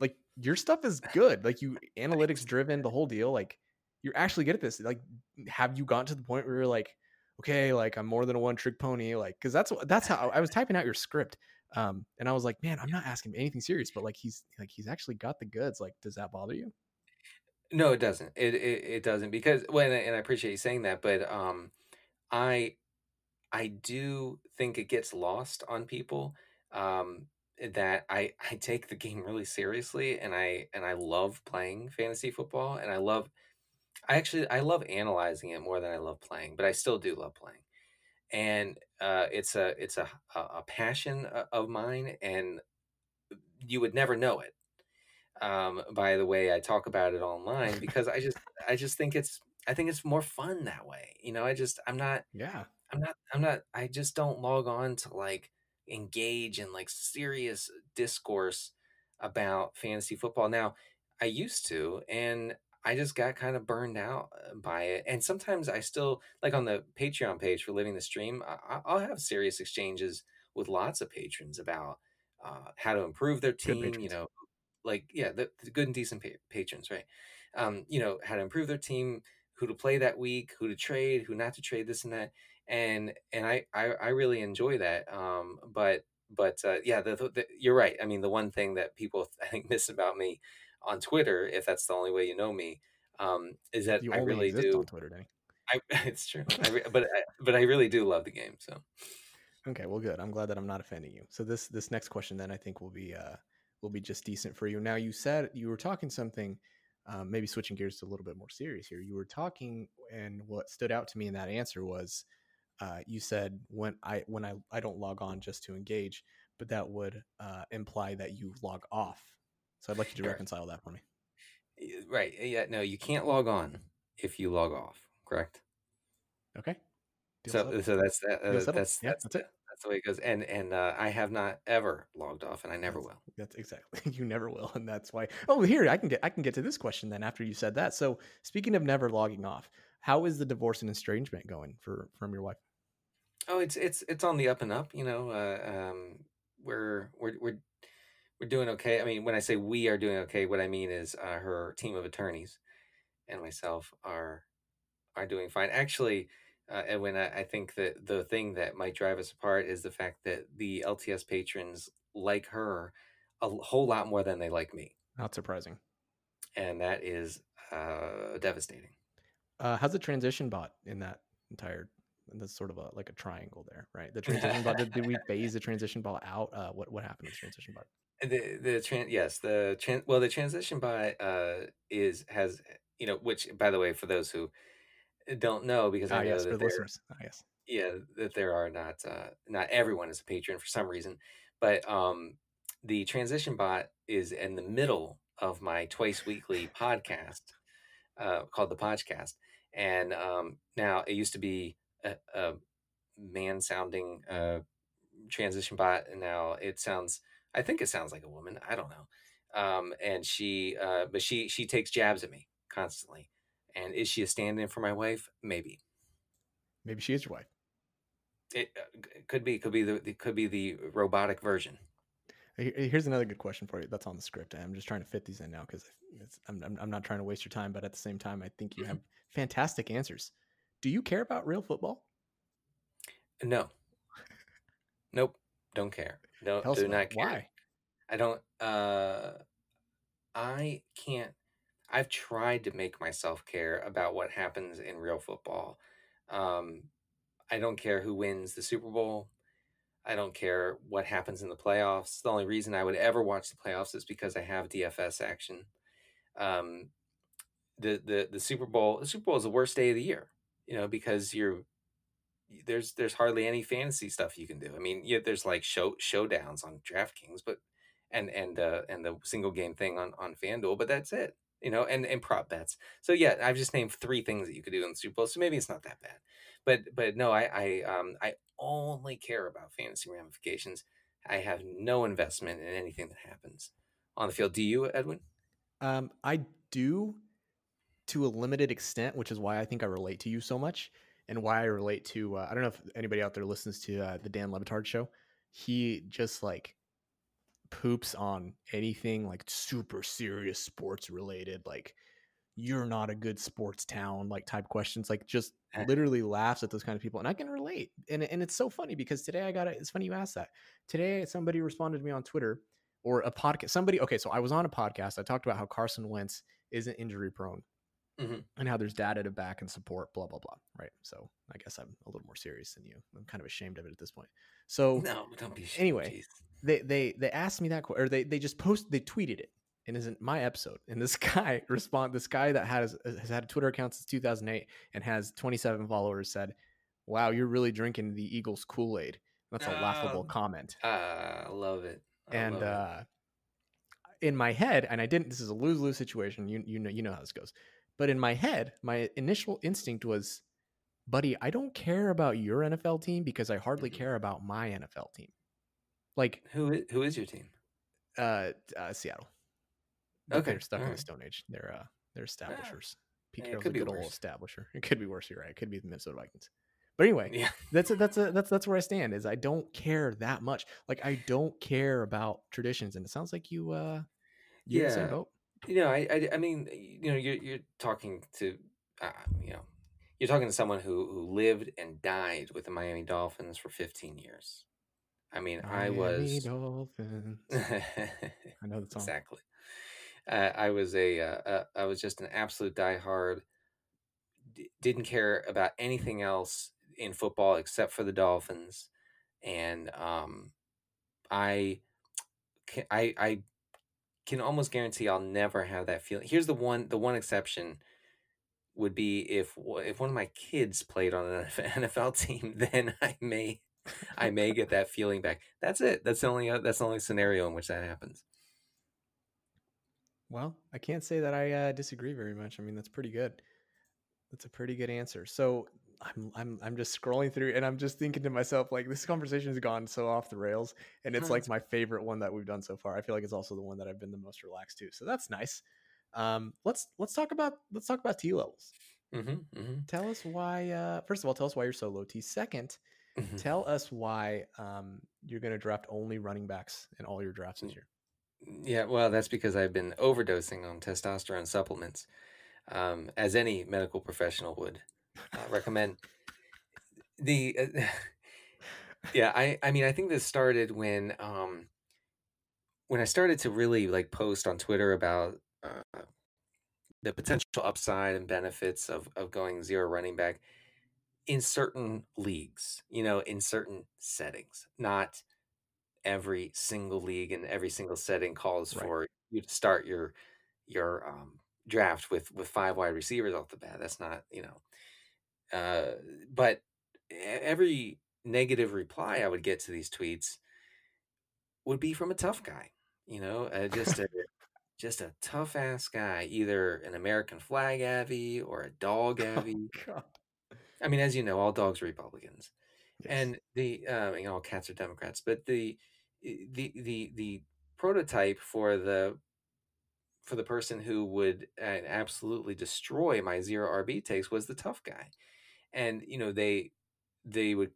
Speaker 1: like your stuff is good. Like you analytics driven, the whole deal. Like you're actually good at this. Like have you gotten to the point where you're like, okay, like I'm more than a one trick pony? Like because that's that's how I was typing out your script. Um, and I was like, man, I'm not asking anything serious, but like he's like he's actually got the goods. Like, does that bother you?
Speaker 2: No, it doesn't. It it, it doesn't because when and I appreciate you saying that, but um, I I do think it gets lost on people um that I I take the game really seriously and I and I love playing fantasy football and I love I actually I love analyzing it more than I love playing, but I still do love playing. And uh it's a it's a a passion of mine and you would never know it um, by the way I talk about it online because I just I just think it's I think it's more fun that way. You know, I just I'm not
Speaker 1: Yeah.
Speaker 2: I'm not I'm not I just don't log on to like engage in like serious discourse about fantasy football. Now, I used to and I just got kind of burned out uh, by it. And sometimes I still like on the Patreon page for Living the Stream, I, I- I'll have serious exchanges with lots of patrons about uh, how to improve their team, you know, like yeah, the, the good and decent pa- patrons, right? Um, you know, how to improve their team, who to play that week, who to trade, who not to trade, this and that, and and I I, I really enjoy that. Um, but but uh, yeah, the, the, the- you're right. I mean, the one thing that people I think miss about me on Twitter, if that's the only way you know me, um, is that
Speaker 1: You
Speaker 2: I really do.
Speaker 1: on Twitter, Denny.
Speaker 2: I, it's true, I re- but I, but I really do love the game. So
Speaker 1: Okay, well, good. I'm glad that I'm not offending you. So this this next question then I think will be uh will be just decent for you. Now you said you were talking something, um, maybe switching gears to a little bit more serious here. You were talking, and what stood out to me in that answer was, uh, you said when I when I I don't log on just to engage, but that would uh, imply that you log off. So I'd like you to reconcile that for me.
Speaker 2: Right. Yeah. No, you can't log on if you log off. Correct.
Speaker 1: Okay. Deal
Speaker 2: So,
Speaker 1: settled.
Speaker 2: so that's that, uh,
Speaker 1: settled.
Speaker 2: that's
Speaker 1: Yeah,
Speaker 2: that's
Speaker 1: that's
Speaker 2: the,
Speaker 1: it.
Speaker 2: that's the way it goes. And and uh, I have not ever logged off, and I never
Speaker 1: That's-
Speaker 2: will.
Speaker 1: That's exactly. You never will, and that's why. Oh, here I can get I can get to this question then after you said that. So speaking of never logging off, how is the divorce and estrangement going for from your wife?
Speaker 2: Oh, it's it's it's on the up and up. You know, uh, um, we're we're we're we're doing okay. I mean, when I say we are doing okay, what I mean is uh, her team of attorneys and myself are are doing fine. Actually, uh, Edwin, I, I think that the thing that might drive us apart is the fact that the LTS patrons like her a whole lot more than they like me,
Speaker 1: Not surprising.
Speaker 2: and that is uh, devastating.
Speaker 1: Uh, how's the transition bot in that entire? That's sort of a like a triangle there, right? The transition bot. Did, did we phase the transition bot out? Uh, what what happened to the transition bot?
Speaker 2: The the tran yes the tran well the transition by uh is has you know which by the way for those who don't know because
Speaker 1: Ah,
Speaker 2: I know
Speaker 1: yes,
Speaker 2: that
Speaker 1: the
Speaker 2: there
Speaker 1: listeners. Ah, yes.
Speaker 2: yeah that there are not uh not everyone is a patron for some reason but um the transition bot is in the middle of my twice weekly podcast uh called the podcast and um now it used to be a, a man sounding uh transition bot and now it sounds i think it sounds like a woman i don't know um and she uh but she she takes jabs at me constantly and is she a stand-in for my wife maybe
Speaker 1: Maybe she is your wife.
Speaker 2: it, uh, could be could be the it could be the robotic version
Speaker 1: Here's another good question for you. That's on the script. I'm just trying to fit these in now because I'm, I'm I'm not trying to waste your time, but at the same time, I think you have fantastic answers. Do you care about real football?
Speaker 2: no nope don't care no
Speaker 1: Tell
Speaker 2: do not care
Speaker 1: why.
Speaker 2: i don't uh i can't i've tried to make myself care about what happens in real football um i don't care who wins the super bowl I don't care what happens in the playoffs. The only reason I would ever watch the playoffs is because I have DFS action. Um, the the the Super Bowl the Super Bowl is the worst day of the year, you know, because you're there's there's hardly any fantasy stuff you can do. I mean, yeah, there's like show showdowns on DraftKings, but and and uh, and the single game thing on on FanDuel, but that's it. You know, and and prop bets. So yeah, I've just named three things that you could do in the Super Bowl. So maybe it's not that bad, but but no, I I um I only care about fantasy ramifications. I have no investment in anything that happens on the field. Do you, Edwin?
Speaker 1: Um, I do to a limited extent, which is why I think I relate to you so much, and why I relate to. Uh, I don't know if anybody out there listens to uh, the Dan Le Batard show. He just like poops on anything like super serious sports related, like you're not a good sports town, like type questions. Like just
Speaker 2: Eh.
Speaker 1: literally laughs at those kind of people, and I can relate. And and it's so funny because today I got it. It's funny you asked that. Today somebody responded to me on Twitter or a podcast. Somebody, okay, so I was on a podcast. I talked about how Carson Wentz isn't injury prone
Speaker 2: Mhm.
Speaker 1: and how there's data to back and support, blah, blah, blah. Right. So I guess I'm a little more serious than you. I'm kind of ashamed of it at this point. So
Speaker 2: No, don't be. ashamed,
Speaker 1: anyway, they, they, they asked me that, que- or they, they just post, they tweeted it and isn't my episode. And this guy respond, this guy that has, has had a Twitter account since 2008 and has 27 followers said, wow, you're really drinking the Eagles Kool-Aid. That's a laughable
Speaker 2: Um,
Speaker 1: comment.
Speaker 2: Ah, I love it. I
Speaker 1: and
Speaker 2: love it.
Speaker 1: uh in my head and i didn't this is a lose-lose situation you you know you know how this goes but in my head my initial instinct was buddy i don't care about your nfl team because i hardly
Speaker 2: Mhm.
Speaker 1: care about my nfl team like
Speaker 2: who is, who is your team?
Speaker 1: uh, uh seattle But
Speaker 2: Okay,
Speaker 1: they're stuck in
Speaker 2: alright.
Speaker 1: the stone age they're uh they're establishers pete
Speaker 2: yeah,
Speaker 1: carroll's
Speaker 2: could
Speaker 1: a
Speaker 2: be
Speaker 1: good old establisher it could be worse you're right it could be the minnesota vikings but anyway
Speaker 2: Yeah,
Speaker 1: that's a, that's a, that's that's where I stand. Is I don't care that much. Like I don't care about traditions, and it sounds like you uh you in the same
Speaker 2: Yeah. You know, I, I, I mean, you know, you're you're talking to, uh, you know, you're talking to someone who who lived and died with the Miami Dolphins for 15 years. I mean, I
Speaker 1: Miami
Speaker 2: was
Speaker 1: Dolphins. I know the song.
Speaker 2: exactly. Uh, I was a, uh, uh, I was just an absolute diehard. D- didn't care about anything else in football except for the Dolphins, and um, I, ca- I, I can almost guarantee I'll never have that feeling. Here's the one, the one exception. would be if if one of my kids played on an NFL team, then I may I may get that feeling back. That's it. That's the only uh, that's the only scenario in which that happens.
Speaker 1: Well, I can't say that I uh, disagree very much. I mean, that's pretty good. That's a pretty good answer. So I'm I'm I'm just scrolling through and I'm just thinking to myself like this conversation has gone so off the rails and it's like my favorite one that we've done so far. I feel like it's also the one that I've been the most relaxed to. So that's nice. Um, let's let's talk about let's talk about T levels.
Speaker 2: Mm-hmm, mm-hmm.
Speaker 1: Tell us why. Uh, first of all, tell us why you're so low T. 2nd
Speaker 2: mm-hmm.
Speaker 1: tell us why um, you're going to draft only running backs in all your drafts this year.
Speaker 2: Yeah, well, that's because I've been overdosing on testosterone supplements, um, as any medical professional would uh, recommend. the uh, yeah, I I mean I think this started when um, when I started to really like post on Twitter about uh, the potential upside and benefits of of going zero running back in certain leagues, you know, in certain settings, not every single league and every single setting calls
Speaker 1: Right.
Speaker 2: for you to start your your um, draft with with five wide receivers off the bat. That's not you know, uh, but every negative reply I would get to these tweets would be from a tough guy, you know, uh, just a just a tough ass guy, either an American flag avy or a dog avy.
Speaker 1: God.
Speaker 2: I mean, as you know, all dogs are Republicans,
Speaker 1: Yes.
Speaker 2: and the uh, you know all cats are Democrats. But the the the the prototype for the for the person who would uh, absolutely destroy my zero RB takes was the tough guy, and you know they they would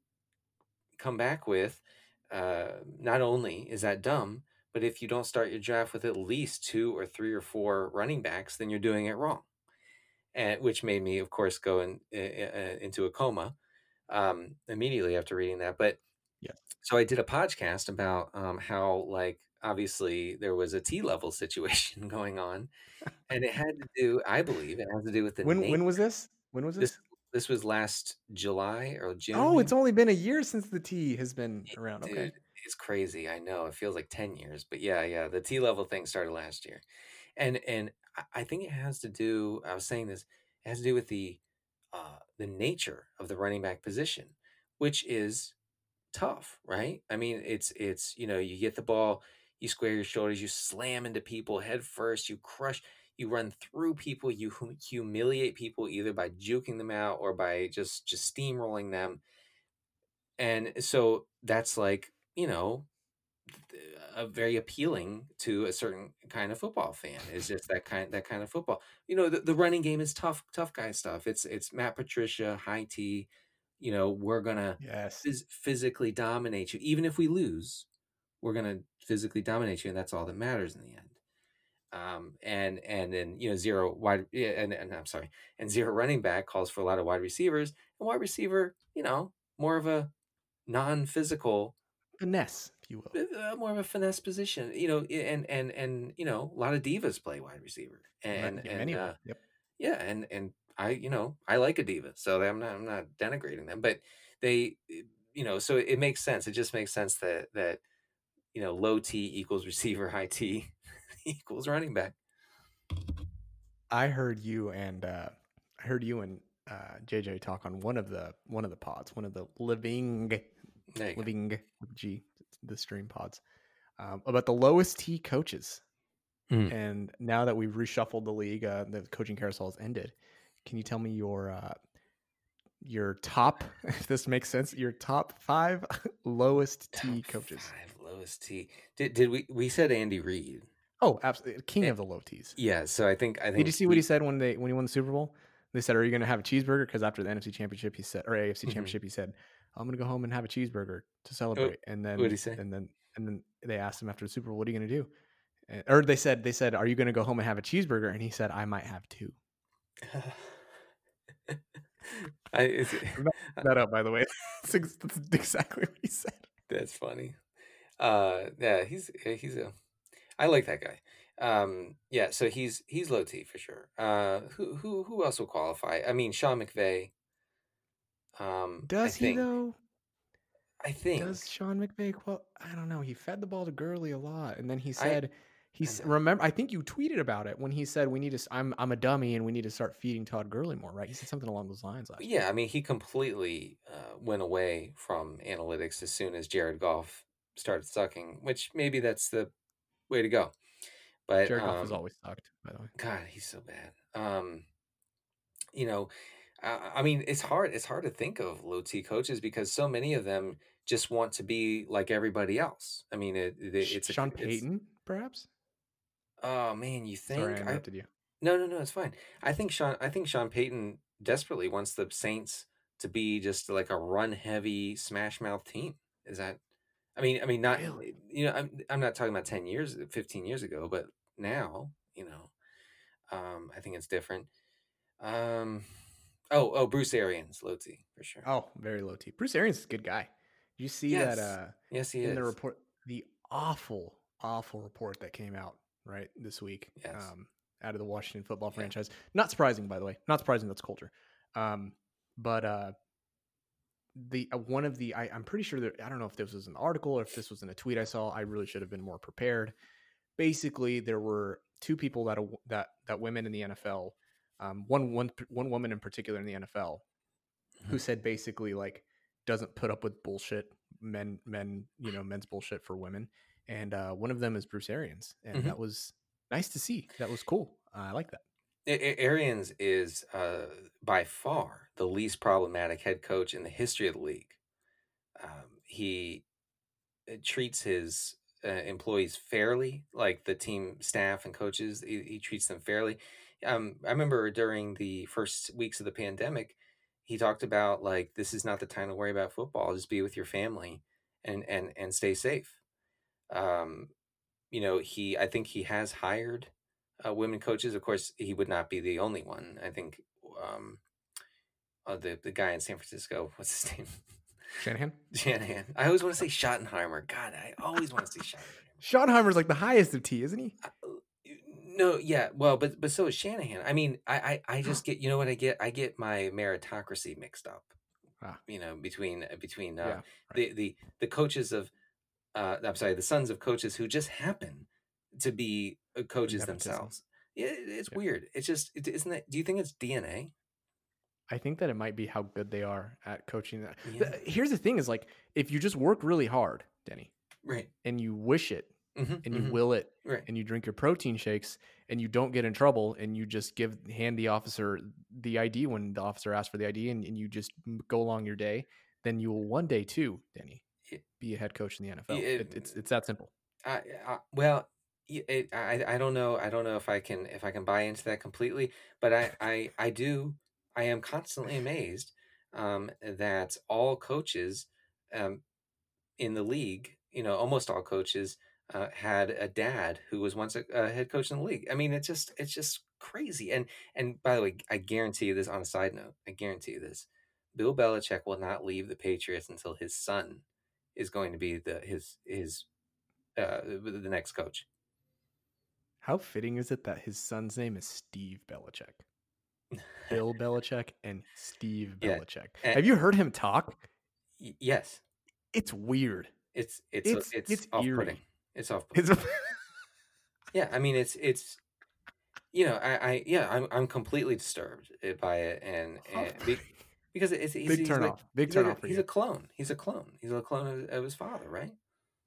Speaker 2: come back with uh, not only is that dumb, but if you don't start your draft with at least two or three or four running backs, then you're doing it wrong. And which made me, of course, go in, uh, into a coma um, immediately after reading that. But
Speaker 1: yeah,
Speaker 2: so I did a podcast about um, how, like, obviously there was a T level situation going on, and it had to do, I believe, it had to do with the
Speaker 1: when
Speaker 2: name.
Speaker 1: when was this? When was this?
Speaker 2: this? This was last July or June.
Speaker 1: Oh, it's only been a year since the T has been around.
Speaker 2: Dude,
Speaker 1: okay,
Speaker 2: it's crazy. I know it feels like ten years, but yeah, yeah, the T level thing started last year, and and I think it has to do. I was saying this. It has to do with the uh, the nature of the running back position, which is tough, right? I mean, it's it's you know you get the ball, you square your shoulders, you slam into people head first, you crush, you run through people, you humiliate people either by juking them out or by just just steamrolling them, and so that's like you know a very appealing to a certain kind of football fan is just that kind that kind of football. You know the, the running game is tough tough guy stuff. It's it's matt patricia high t you know we're gonna
Speaker 1: yes.
Speaker 2: phys- physically dominate you. Even if we lose we're gonna physically dominate you and that's all that matters in the end um, and and then you know zero wide and, and I'm sorry and zero running back calls for a lot of wide receivers and wide receiver you know more of a non-physical
Speaker 1: finesse, if you will,
Speaker 2: uh, more of a finesse position, you know, and and and you know, a lot of divas play wide receiver, and
Speaker 1: yeah,
Speaker 2: and uh,
Speaker 1: yep.
Speaker 2: yeah, and and I, you know, I like a diva, so I'm not I'm not denigrating them, but they, you know, so it makes sense. It just makes sense that that you know, low T equals receiver, high T equals running back.
Speaker 1: I heard you and uh, I heard you and uh, JJ talk on one of the one of the pods, one of the living living go. G the stream pods um, about the lowest T coaches. Mm. And now that we've reshuffled the league, uh, the coaching carousel has ended. Can you tell me your uh, your top, if this makes sense, your top five lowest
Speaker 2: top
Speaker 1: T coaches?
Speaker 2: Five lowest T. Did did we we said Andy Reid?
Speaker 1: Oh, absolutely, king and, of the low T's.
Speaker 2: Yeah. So I think I think.
Speaker 1: Did you see what he said when they when he won the Super Bowl? They said, "Are you going to have a cheeseburger?" Because after the NFC Championship, he said, or AFC mm-hmm. Championship, he said, "I'm going to go home and have a cheeseburger to celebrate."
Speaker 2: Oh,
Speaker 1: and then
Speaker 2: what did he say?
Speaker 1: And then and then they asked him after the Super Bowl, "What are you going to do?" And, or they said, "They said, are you going to go home and have a cheeseburger?" And he said, "I might have two.
Speaker 2: I, it,
Speaker 1: that up, by the way. that's exactly what he said.
Speaker 2: That's funny. Uh, yeah, he's he's a. I like that guy. Um, yeah, so he's he's low T for sure. Uh, who who who else will qualify? I mean, Sean McVay. Um,
Speaker 1: Does
Speaker 2: I
Speaker 1: he
Speaker 2: think,
Speaker 1: though?
Speaker 2: I think
Speaker 1: Does Sean McVay? Well, I don't know. He fed the ball to Gurley a lot, and then he said I, He's remember. I think you tweeted about it when he said we need to. I'm I'm a dummy and we need to start feeding Todd Gurley more. Right? He said something along those lines. Last
Speaker 2: Yeah, I mean, he completely uh, went away from analytics as soon as Jared Goff started sucking, which maybe that's the way to go. But
Speaker 1: Jared Goff has
Speaker 2: um,
Speaker 1: always sucked. By the way,
Speaker 2: God, he's so bad. Um, you know, I, I mean, it's hard. It's hard to think of low T coaches because so many of them just want to be like everybody else. I mean, it, it it's a
Speaker 1: Sean
Speaker 2: it's-
Speaker 1: Payton, perhaps.
Speaker 2: Oh man, you think?
Speaker 1: Sorry, I
Speaker 2: I,
Speaker 1: interrupted you.
Speaker 2: no, no, no, it's fine. I think Sean. I think Sean Payton desperately wants the Saints to be just like a run heavy, smash mouth team. Is that? I mean, I mean, not
Speaker 1: Really?
Speaker 2: you know. I'm I'm not talking about ten years, fifteen years ago, but now, you know, um, I think it's different. Um, oh, oh, Bruce Arians, low T for sure.
Speaker 1: Oh, very low T. Bruce Arians is a good guy. Did you see
Speaker 2: Yes,
Speaker 1: that? Uh,
Speaker 2: yes, he
Speaker 1: in
Speaker 2: is.
Speaker 1: the report, the awful, awful report that came out right this week,
Speaker 2: Yes.
Speaker 1: um, out of the Washington football
Speaker 2: Yeah.
Speaker 1: franchise. Not surprising, by the way. Not surprising. That's culture. Um, but uh, the uh, one of the I, I'm pretty sure that I don't know if this was an article or if this was in a tweet I saw. I really should have been more prepared. Basically, there were two people that that that women in the NFL, um, one one one woman in particular in the NFL, who
Speaker 2: Mhm.
Speaker 1: said basically like doesn't put up with bullshit men men you know men's bullshit for women, and uh, one of them is Bruce Arians, and
Speaker 2: Mhm.
Speaker 1: that was nice to see. That was cool. Uh, I like that.
Speaker 2: Arians is uh, by far the least problematic head coach in the history of the league. Um, he uh, treats his uh, employees fairly, like the team staff and coaches. He, he treats them fairly. Um, I remember during the first weeks of the pandemic, he talked about like this is not the time to worry about football. Just be with your family and and and stay safe. Um, you know, he I think he has hired uh, women coaches. Of course, he would not be the only one. I think um, uh, the the guy in San Francisco, what's his name?
Speaker 1: Shanahan.
Speaker 2: Shanahan. I always want to say Schottenheimer. God, I always want to say Schottenheimer.
Speaker 1: Schottenheimer's like the highest of T, isn't he?
Speaker 2: No, yeah, well, but but so is Shanahan. I mean, I I, I just get you know what I get. I get my meritocracy mixed up.
Speaker 1: Ah.
Speaker 2: You know, between uh, between uh,
Speaker 1: Yeah, right.
Speaker 2: the the the coaches of, uh, I'm sorry, the sons of coaches who just happen to be uh, Uh, coaches
Speaker 1: Nepotism.
Speaker 2: themselves. Yeah, it's
Speaker 1: Yeah.
Speaker 2: weird. It's just it, isn't that? Do you think it's DNA?
Speaker 1: I think that it might be how good they are at coaching that.
Speaker 2: Yeah.
Speaker 1: Here's the thing: is like if you just work really hard, Denny,
Speaker 2: Right.
Speaker 1: and you wish it,
Speaker 2: hmm
Speaker 1: and you mm-hmm. will it,
Speaker 2: Right.
Speaker 1: and you drink your protein shakes, and you don't get in trouble, and you just give hand the officer the ID when the officer asks for the ID, and, and you just go along your day, then you will one day too, Denny, be a head coach in the NFL.
Speaker 2: Yeah,
Speaker 1: It, it's uh, it's that simple.
Speaker 2: I, I well, it, I I don't know. I don't know if I can if I can buy into that completely, but I I I do. I am constantly amazed um, that all coaches um, in the league, you know, almost all coaches uh, had a dad who was once a, a head coach in the league. I mean, it's just it's just crazy. And and by the way, I guarantee you this. On a side note, I guarantee you this: Bill Belichick will not leave the Patriots until his son is going to be the his his uh, the next coach.
Speaker 1: How fitting is it that his son's name is Steve Belichick? Bill Belichick and Steve
Speaker 2: Yeah,
Speaker 1: Belichick.
Speaker 2: and-
Speaker 1: Have you heard him talk?
Speaker 2: Y- yes,
Speaker 1: It's weird.
Speaker 2: it's it's
Speaker 1: It's-
Speaker 2: it's,
Speaker 1: it's
Speaker 2: off-putting. It's off-putting.
Speaker 1: It's
Speaker 2: Yeah, I mean it's it's you know I, I yeah I'm I'm completely disturbed uh, by it and and be, because it's he's,
Speaker 1: big
Speaker 2: he's
Speaker 1: turn
Speaker 2: like,
Speaker 1: off. Big turn
Speaker 2: like
Speaker 1: off
Speaker 2: he's
Speaker 1: you.
Speaker 2: a clone. He's a clone. He's a clone of, of his father, right?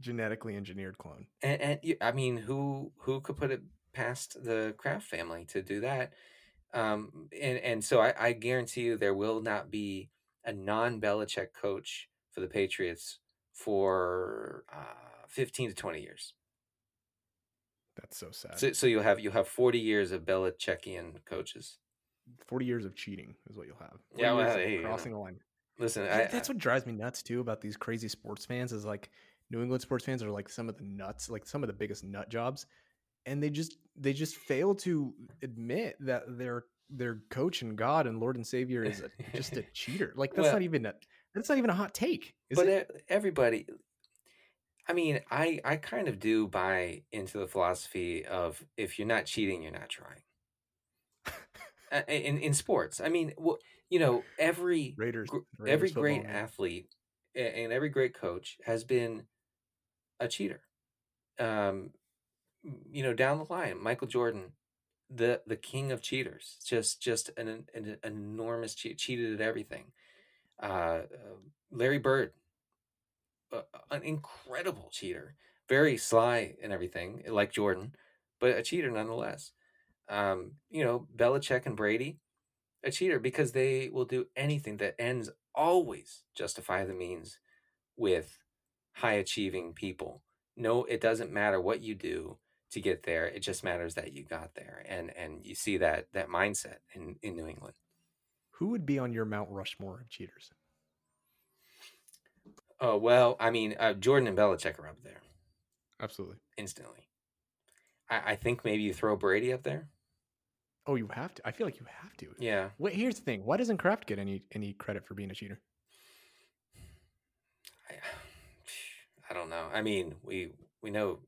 Speaker 1: Genetically engineered clone.
Speaker 2: And, and I mean, who who could put it past the Kraft family to do that? Um, and and so I, I guarantee you there will not be a non Belichick coach for the Patriots for uh, fifteen to twenty years.
Speaker 1: That's so sad.
Speaker 2: So, so you'll have you have forty years of Belichickian coaches.
Speaker 1: 40 years of cheating is what you'll have.
Speaker 2: Yeah, well, hey, you know.
Speaker 1: crossing the line.
Speaker 2: Listen, I,
Speaker 1: that's what drives me nuts too about these crazy sports fans is like New England sports fans are like some of the nuts, like some of the biggest nut jobs, and they just they just fail to admit that their their coach and God and Lord and Savior is a, just a cheater. Like that's
Speaker 2: Well-
Speaker 1: not even a that's not even a hot take. Is
Speaker 2: but
Speaker 1: it?
Speaker 2: everybody i mean i i kind of do buy into the philosophy of if you're not cheating you're not trying in in sports i mean wh- you know every
Speaker 1: Raiders, Raiders
Speaker 2: every great
Speaker 1: man.
Speaker 2: athlete and every great coach has been a cheater um you know, down the line, Michael Jordan, the the king of cheaters, just just an, an, enormous cheat, cheated at everything. Uh, uh, Larry Bird, uh, an incredible cheater, very sly and everything, like Jordan, but a cheater nonetheless. Um, you know, Belichick and Brady, a cheater because they will do anything that ends always justify the means with high achieving people. No, it doesn't matter what you do to get there. It just matters that you got there. And and you see that that mindset in, in New England.
Speaker 1: Who would be on your Mount Rushmore of cheaters?
Speaker 2: Oh well, I mean, uh, Jordan and Belichick are up there.
Speaker 1: Absolutely.
Speaker 2: Instantly. I, I think maybe you throw Brady up there.
Speaker 1: Oh, you have to. I feel like you have to.
Speaker 2: Yeah.
Speaker 1: Wait, here's the thing. Why doesn't Kraft get any any credit for being a cheater?
Speaker 2: I, I don't know. I mean, we we know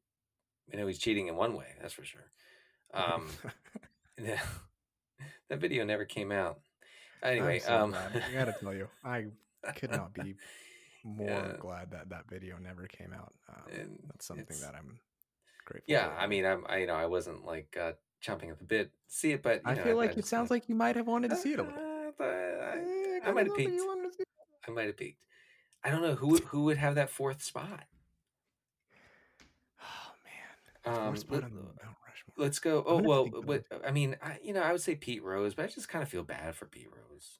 Speaker 2: we know he's cheating in one way. That's for sure. Um, that video never came out. Anyway,
Speaker 1: so
Speaker 2: um.
Speaker 1: I gotta tell you, I could not be more
Speaker 2: Yeah.
Speaker 1: glad that that video never came out. Um, that's something that I'm grateful.
Speaker 2: yeah.
Speaker 1: for.
Speaker 2: I mean, I'm I you know I wasn't like uh, chomping at the bit to see it, but you
Speaker 1: I
Speaker 2: know,
Speaker 1: feel like it
Speaker 2: just
Speaker 1: sounds like you might have wanted to see it a little.
Speaker 2: I, I might have peeked.
Speaker 1: you wanted to see it.
Speaker 2: I might have peaked. I don't know who would- who would have that fourth spot.
Speaker 1: Oh man,
Speaker 2: Um,
Speaker 1: Fourth spot
Speaker 2: let-
Speaker 1: on the Mount Rushmore.
Speaker 2: Let's go. Oh well, what I mean, I, you know, I would say Pete Rose, but I just kind of feel bad for Pete Rose.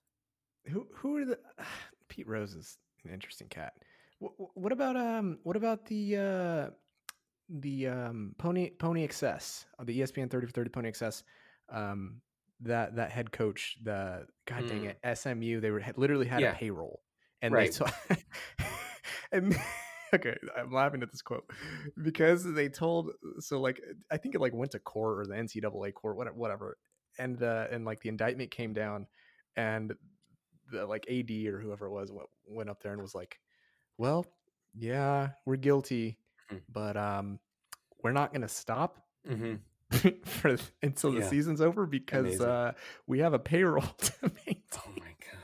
Speaker 1: Who who are the Pete Rose is an interesting cat. What, what about um what about the uh the um Pony Pony Excess uh, the ESPN 30 for 30 Pony Excess um that that head coach the god dang
Speaker 2: Mm.
Speaker 1: it SMU they were had, literally had
Speaker 2: Yeah.
Speaker 1: a payroll and
Speaker 2: Right.
Speaker 1: they and okay I'm laughing at this quote because they told so like I think it like went to court or the NCAA court whatever whatever and uh and like the indictment came down and the like AD or whoever it was went, went up there and was like, "Well, yeah, we're guilty,
Speaker 2: Mhm.
Speaker 1: but um, we're not going to stop
Speaker 2: hmm
Speaker 1: for until the
Speaker 2: Yeah.
Speaker 1: season's over because uh, we have a payroll to maintain."
Speaker 2: Oh my god.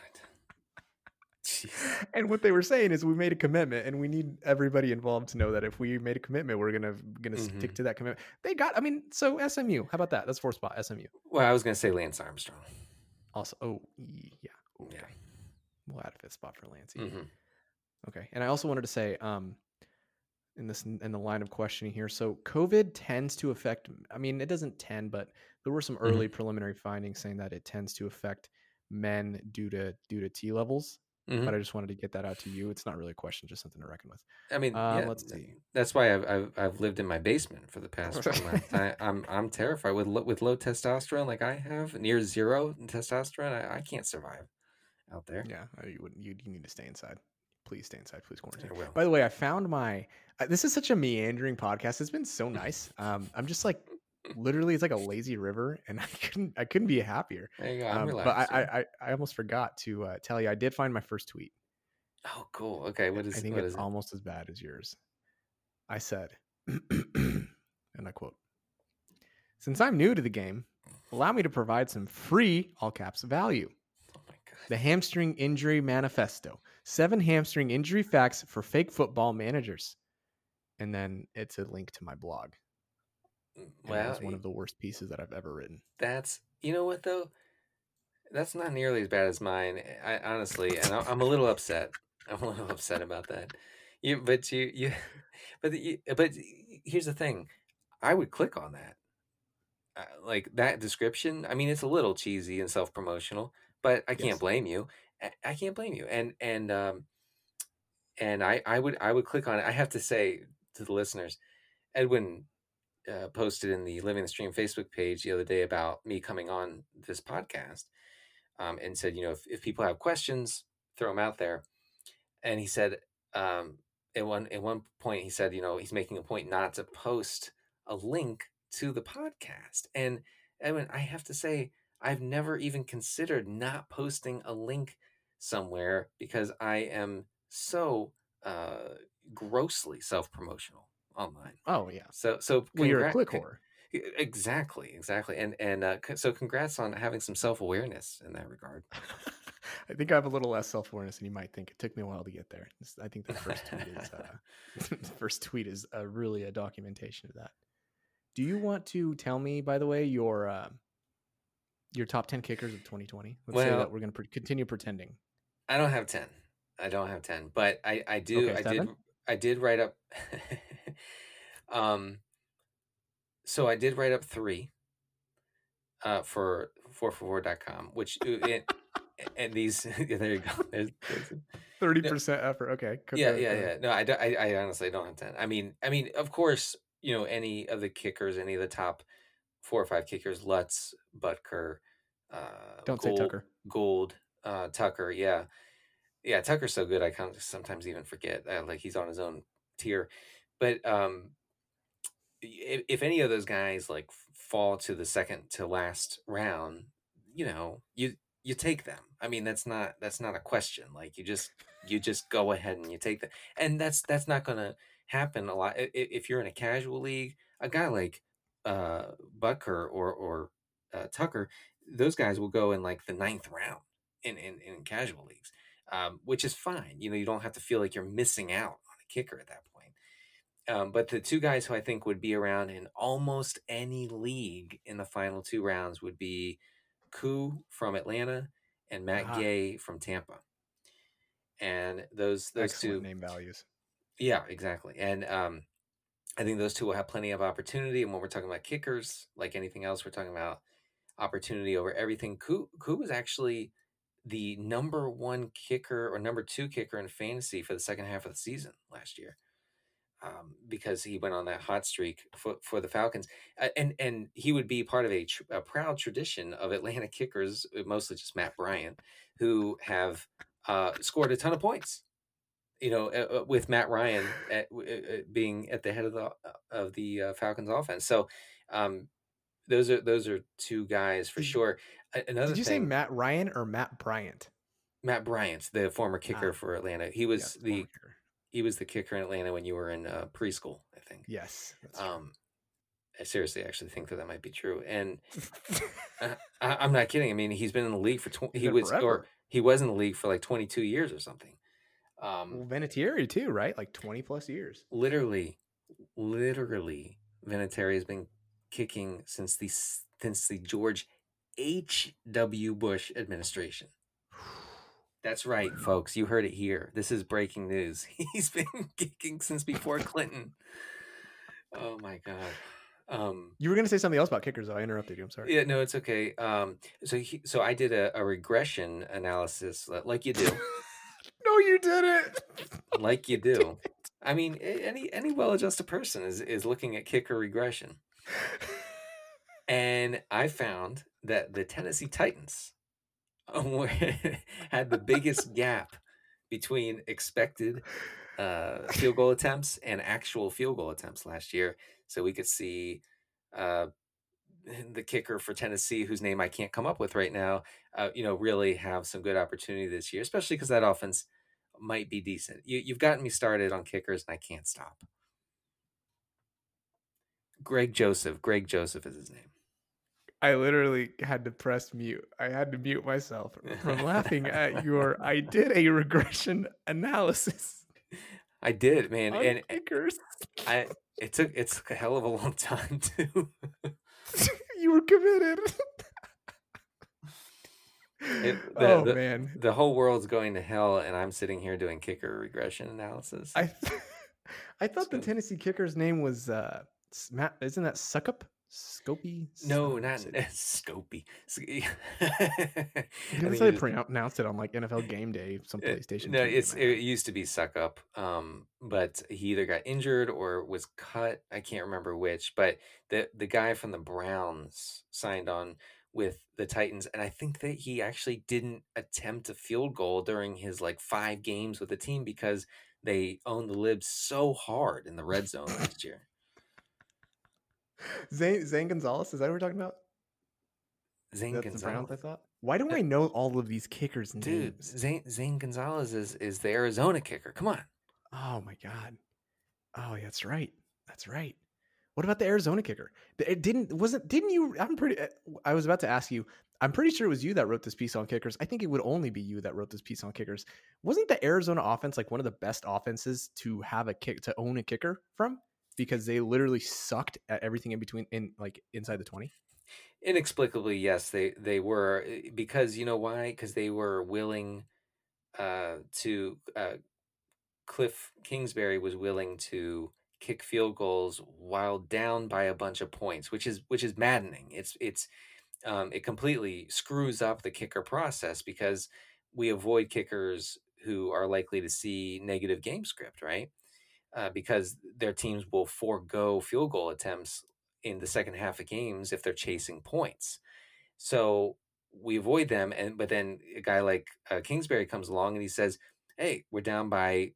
Speaker 1: And what they were saying is, we made a commitment, and we need everybody involved to know that if we made a commitment, we're gonna gonna stick
Speaker 2: Mhm.
Speaker 1: to that commitment. They got, I mean, so SMU, how about that? That's fourth spot, SMU.
Speaker 2: Well, I was gonna say Lance Armstrong.
Speaker 1: Also, oh yeah, okay.
Speaker 2: Yeah.
Speaker 1: we'll add a fifth spot for Lancey.
Speaker 2: hmm
Speaker 1: Okay. And I also wanted to say, um, in this in the line of questioning here, so COVID tends to affect. I mean, it doesn't tend, but there were some
Speaker 2: Mm-hmm.
Speaker 1: early preliminary findings saying that it tends to affect men due to due to T levels.
Speaker 2: Mhm.
Speaker 1: But I just wanted to get that out to you. It's not really a question, just something to reckon with.
Speaker 2: I mean,
Speaker 1: Uh,
Speaker 2: yeah,
Speaker 1: let's see.
Speaker 2: That's why I've, I've I've lived in my basement for the past. I, I'm I'm terrified with lo- with low testosterone like I have, near zero testosterone. I, I can't survive out there.
Speaker 1: Yeah, you wouldn't. You, you need to stay inside. Please stay inside. Please quarantine.
Speaker 2: I will.
Speaker 1: By the way, I found my. Uh, this is such a meandering podcast. It's been so nice. Um, I'm just like, literally, it's like a lazy river, and I couldn't. I couldn't be happier.
Speaker 2: There you go. I'm
Speaker 1: Um, but. I, I i I almost forgot to uh, tell you. I did find my first tweet.
Speaker 2: oh, cool. Okay, what is it?
Speaker 1: I think
Speaker 2: what
Speaker 1: it's
Speaker 2: is it?
Speaker 1: almost as bad as yours. I said, and I quote: "Since I'm new to the game, allow me to provide some free all caps value."
Speaker 2: Oh my god.
Speaker 1: The Hamstring Injury Manifesto. Seven hamstring injury facts for fake football managers. And then it's a link to my blog. And it
Speaker 2: Well,
Speaker 1: was one of the worst pieces that I've ever written.
Speaker 2: that's you know what though, that's not nearly as bad as mine. I honestly, and I- I'm a little upset. I'm a little upset about that. You, but you, you, but you, but here's the thing. I would click on that. Uh, like that description. I mean, it's a little cheesy and self promotional, but I can't
Speaker 1: Yes.
Speaker 2: blame you. I, I can't blame you. And and um, and I I would I would click on it. I have to say to the listeners, Edwin uh, posted in the Living the Stream Facebook page the other day about me coming on this podcast, um, and said, you know, if, if people have questions, throw them out there. And he said, um, at one at one point, he said, you know, he's making a point not to post a link to the podcast. And Edwin, I have to say, I've never even considered not posting a link somewhere because I am so uh, grossly self promotional online.
Speaker 1: Oh, yeah.
Speaker 2: So so
Speaker 1: Well, you're a click whore.
Speaker 2: Exactly, exactly, and and uh, so congrats on having some self awareness in that regard.
Speaker 1: I think I have a little less self awareness than you might think. It took me a while to get there. I think the first tweet is uh, the first tweet is uh, really a documentation of that. Do you want to tell me, by the way, your uh, your top ten kickers of 2020? Let's say that we're going to pre- continue pretending.
Speaker 2: I don't have ten. I don't have ten, but I I do
Speaker 1: Okay,
Speaker 2: I did? I did write up. Um, so I did write up three. Uh, for 4for4.com, which it, and these yeah, there you go. There's, there's,
Speaker 1: Thirty percent effort. Okay.
Speaker 2: yeah, yeah, yeah. No, I, I, I honestly don't have ten. I mean, I mean, of course, you know, any of the kickers, any of the top four or five kickers, Lutz, Butker, uh,
Speaker 1: Don't say Tucker.
Speaker 2: Gold, uh, Tucker, yeah, yeah. Tucker's so good, I kind of sometimes even forget uh, like he's on his own tier. But um, if, if any of those guys like fall to the second to last round, you know, you you take them. I mean, that's not that's not a question. Like you just you just go ahead and you take them, and that's that's not going to happen a lot. If you're in a casual league, a guy like uh Butker or or uh, Tucker, those guys will go in like the ninth round in in, in casual leagues, um, which is fine. You know, you don't have to feel like you're missing out on a kicker at that point. Um, but the two guys who I think would be around in almost any league in the final two rounds would be Koo from Atlanta and Matt
Speaker 1: Ah.
Speaker 2: Gay from Tampa. And those those
Speaker 1: Excellent
Speaker 2: two
Speaker 1: name values.
Speaker 2: yeah, exactly. And um, I think those two will have plenty of opportunity. And when we're talking about kickers, like anything else, we're talking about opportunity over everything. Koo, Koo was actually the number one kicker or number two kicker in fantasy for the second half of the season last year. Um, because he went on that hot streak for, for the Falcons, uh, and and he would be part of a, tr- a proud tradition of Atlanta kickers, uh, mostly just Matt Bryant, who have uh, scored a ton of points you know, uh, uh, with Matt Ryan at, being at the head of the of the uh, Falcons offense. So, um, those are those are two guys for sure. Another
Speaker 1: Did you say Matt Ryan or Matt Bryant?
Speaker 2: Matt Bryant, the former kicker
Speaker 1: Ah.
Speaker 2: for Atlanta, he was
Speaker 1: Yes,
Speaker 2: the. He was the kicker in Atlanta when you were in uh, preschool, I think.
Speaker 1: Yes.
Speaker 2: Um, I seriously actually think that that might be true, and I, I'm not kidding. I mean, he's been in the league for twenty. He
Speaker 1: been
Speaker 2: was or he was in the league for like 22 years or something. Um,
Speaker 1: well, Vinatieri too, right? Like twenty plus years.
Speaker 2: literally, literally, Vinatieri has been kicking since the since the George H. W. Bush administration. That's right, folks. You heard it here. This is breaking news. He's been kicking since before Clinton. Oh my god. Um,
Speaker 1: You were going to say something else about kickers, though. I interrupted you. I'm sorry.
Speaker 2: yeah, no, it's okay. Um, so he, so I did a, a regression analysis, like you do,
Speaker 1: no, you didn't.
Speaker 2: like you do. I mean, any any well-adjusted person is is looking at kicker regression. And I found that the Tennessee Titans had the biggest gap between expected uh, field goal attempts and actual field goal attempts last year. So we could see uh, the kicker for Tennessee, whose name I can't come up with right now, uh, you know, really have some good opportunity this year, especially because that offense might be decent. You, you've gotten me started on kickers, and I can't stop. Greg Joseph. Greg Joseph is his name.
Speaker 1: I literally had to press mute. I had to mute myself from laughing at your. I did a regression analysis
Speaker 2: I did, man, and
Speaker 1: kickers.
Speaker 2: I it took it's a hell of a long time too.
Speaker 1: you were committed.
Speaker 2: It- the-
Speaker 1: oh
Speaker 2: the-
Speaker 1: man,
Speaker 2: the whole world's going to hell, and I'm sitting here doing kicker regression analysis.
Speaker 1: I I thought the Tennessee kicker's name was uh Matt. Isn't that Succop? Scopy?
Speaker 2: no, not
Speaker 1: it-
Speaker 2: Scopy.
Speaker 1: That's how they pronounced it on like NFL Game Day, some PlayStation.
Speaker 2: No, it's it used to be Succop, um, but he either got injured or was cut. I can't remember which. But the the guy from the Browns signed on with the Titans, and I think that he actually didn't attempt a field goal during his like five games with the team because they owned the libs so hard in the red zone last year.
Speaker 1: Zane, Zane Gonzalez. Is that what we're talking about?
Speaker 2: Zane
Speaker 1: That's the I thought. Why do I know all of these kickers'
Speaker 2: dude,
Speaker 1: names?
Speaker 2: Zane Zane Gonzalez is is the Arizona kicker. Come on.
Speaker 1: Oh my god. Oh, that's right. That's right. What about the Arizona kicker? It didn't wasn't didn't you I'm pretty uh, I was about to ask you. I'm pretty sure it was you that wrote this piece on kickers. I think it would only be you that wrote this piece on kickers. Wasn't the Arizona offense like one of the best offenses to have a kick to own a kicker from? Because they literally sucked at everything in between in like inside the 20?
Speaker 2: Inexplicably, yes, they they were eh, because you know why? Because they were willing uh, to. Uh, Cliff Kingsbury was willing to kick field goals while down by a bunch of points, which is which is maddening. It's it's um, it completely screws up the kicker process because we avoid kickers who are likely to see negative game script, right? Uh, because their teams will forego field goal attempts in the second half of games if they're chasing points. So we avoid them, and but then a guy like uh, Kingsbury comes along and he says, "Hey, we're down by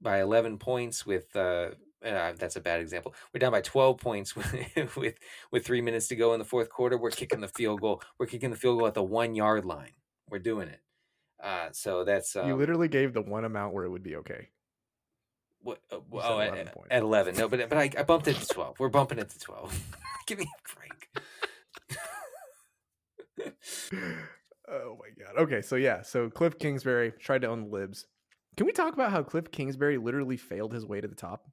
Speaker 2: by 11 points with uh, uh, that's a bad example. We're down by 12 points with, with with three minutes to go in the fourth quarter. We're kicking the field goal. We're kicking the field goal at the one yard line. We're doing it. Uh, so that's um,
Speaker 1: you literally gave the one amount where it would be okay.
Speaker 2: What? Uh, oh, at, 11 at, 11. No, but but I, I bumped it to 12. We're bumping it to 12. Give me a
Speaker 1: break. oh my god. Okay, so yeah, so Cliff Kingsbury tried to own the libs. Can we talk about how Cliff Kingsbury literally failed his way to the top?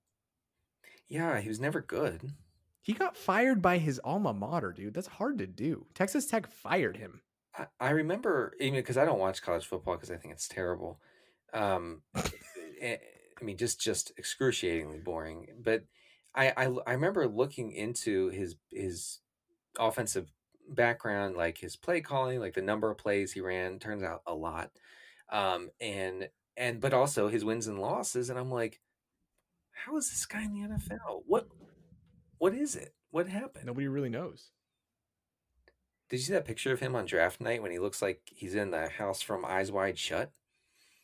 Speaker 2: Yeah, he was never good.
Speaker 1: He got fired by his alma mater, dude. That's hard to do. Texas Tech fired him.
Speaker 2: I, I remember, even because I don't watch college football because I think it's terrible. Um, I mean, just just excruciatingly boring. But I, I I remember looking into his his offensive background, like his play calling, like the number of plays he ran. Turns out a lot. Um, and and but also his wins and losses. And I'm like, how is this guy in the NFL? What what is it? What happened?
Speaker 1: Nobody really knows.
Speaker 2: Did you see that picture of him on draft night when he looks like he's in the house from Eyes Wide Shut?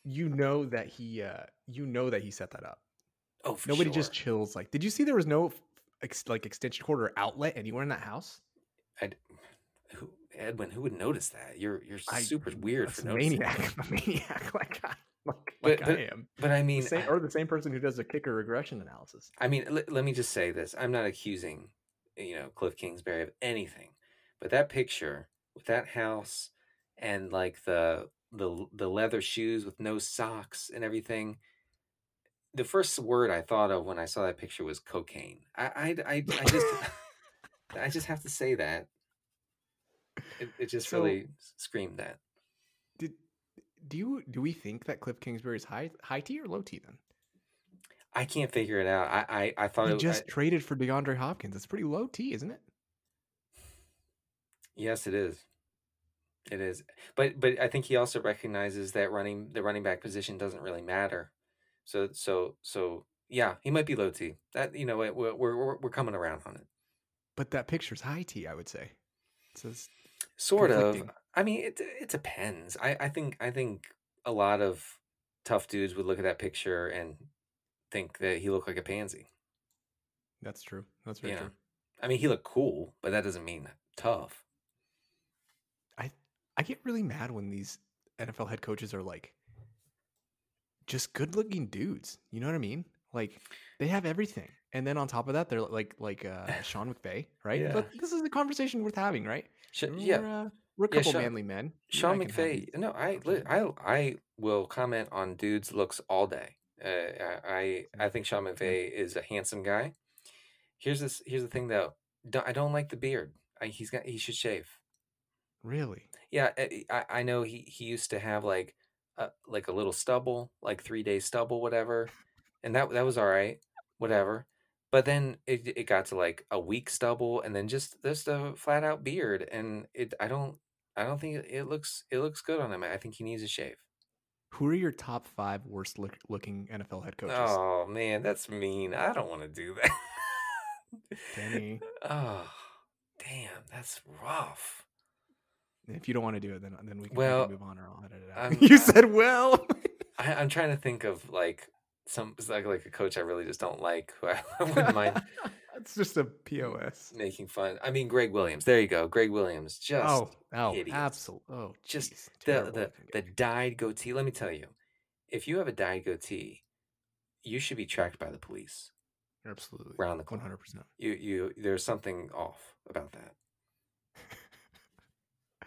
Speaker 1: You know that he uh you know that he set that up.
Speaker 2: Oh,
Speaker 1: nobody
Speaker 2: sure.
Speaker 1: just chills. Like, did you see there was no ex- like extension cord or outlet anywhere in that house?
Speaker 2: I, who, Edwin, who would notice that? You're you're I, super weird for
Speaker 1: noticing. Maniac, a maniac like I, like,
Speaker 2: but,
Speaker 1: like
Speaker 2: but,
Speaker 1: I am.
Speaker 2: But I mean,
Speaker 1: same, or the same person who does a kicker regression analysis.
Speaker 2: I mean, l- let me just say this: I'm not accusing, you know, Cliff Kingsbury of anything, but that picture with that house and like the the the leather shoes with no socks and everything. The first word I thought of when I saw that picture was cocaine. I I I, I just I just have to say that. It, it just so, really screamed that.
Speaker 1: Did do you do we think that Cliff Kingsbury is high high T or low T then?
Speaker 2: I can't figure it out. I I, I thought
Speaker 1: he
Speaker 2: it,
Speaker 1: just
Speaker 2: I,
Speaker 1: traded for DeAndre Hopkins. It's pretty low T, isn't it?
Speaker 2: Yes, it is. It is, but but I think he also recognizes that running the running back position doesn't really matter. So so so yeah, he might be low T. That you know we're we're we're coming around on it.
Speaker 1: But that picture's high T, I would say. Says
Speaker 2: sort of. I mean, it it depends. I I think I think a lot of tough dudes would look at that picture and think that he looked like a pansy.
Speaker 1: That's true. That's very true.
Speaker 2: I mean, he looked cool, but that doesn't mean tough.
Speaker 1: I I get really mad when these NFL head coaches are like just good looking dudes. You know what I mean? Like they have everything. And then on top of that, they're like like uh, Sean McVay, right? Yeah. But this is a conversation worth having, right?
Speaker 2: Sh- yeah.
Speaker 1: We're, uh, we're a couple yeah, Sean, manly men.
Speaker 2: Sean McVay. No, I, I I will comment on dudes' looks all day. Uh, I I think Sean McVay is a handsome guy. Here's this. Here's the thing, though. I don't like the beard. I, he's got. He should shave.
Speaker 1: Really?
Speaker 2: Yeah, eh, I, I know he, he used to have like a, like a little stubble, like three day stubble, whatever, and that that was all right, whatever. But then it it got to like a week stubble, and then just just a flat out beard, and it I don't I don't think it, it looks it looks good on him. I think he needs a shave.
Speaker 1: Who are your top five worst look, looking NFL head coaches?
Speaker 2: Oh man, that's mean. I don't want to do that.
Speaker 1: Danny.
Speaker 2: Oh, damn, that's rough.
Speaker 1: If you don't want to do it, then then we can,
Speaker 2: well,
Speaker 1: move on, or I'll edit it out. you said well.
Speaker 2: I, am trying to think of like some like like a coach I really just don't like. Who I, I wouldn't mind.
Speaker 1: It's just a pos
Speaker 2: making fun. I mean, Gregg Williams. There you go, Gregg Williams. Just
Speaker 1: oh oh absolutely oh
Speaker 2: just geez, the the the dyed goatee. Let me tell you, if you have a dyed goatee, you should be tracked by the police.
Speaker 1: Absolutely,
Speaker 2: round the. One hundred percent. You you there's something off about that.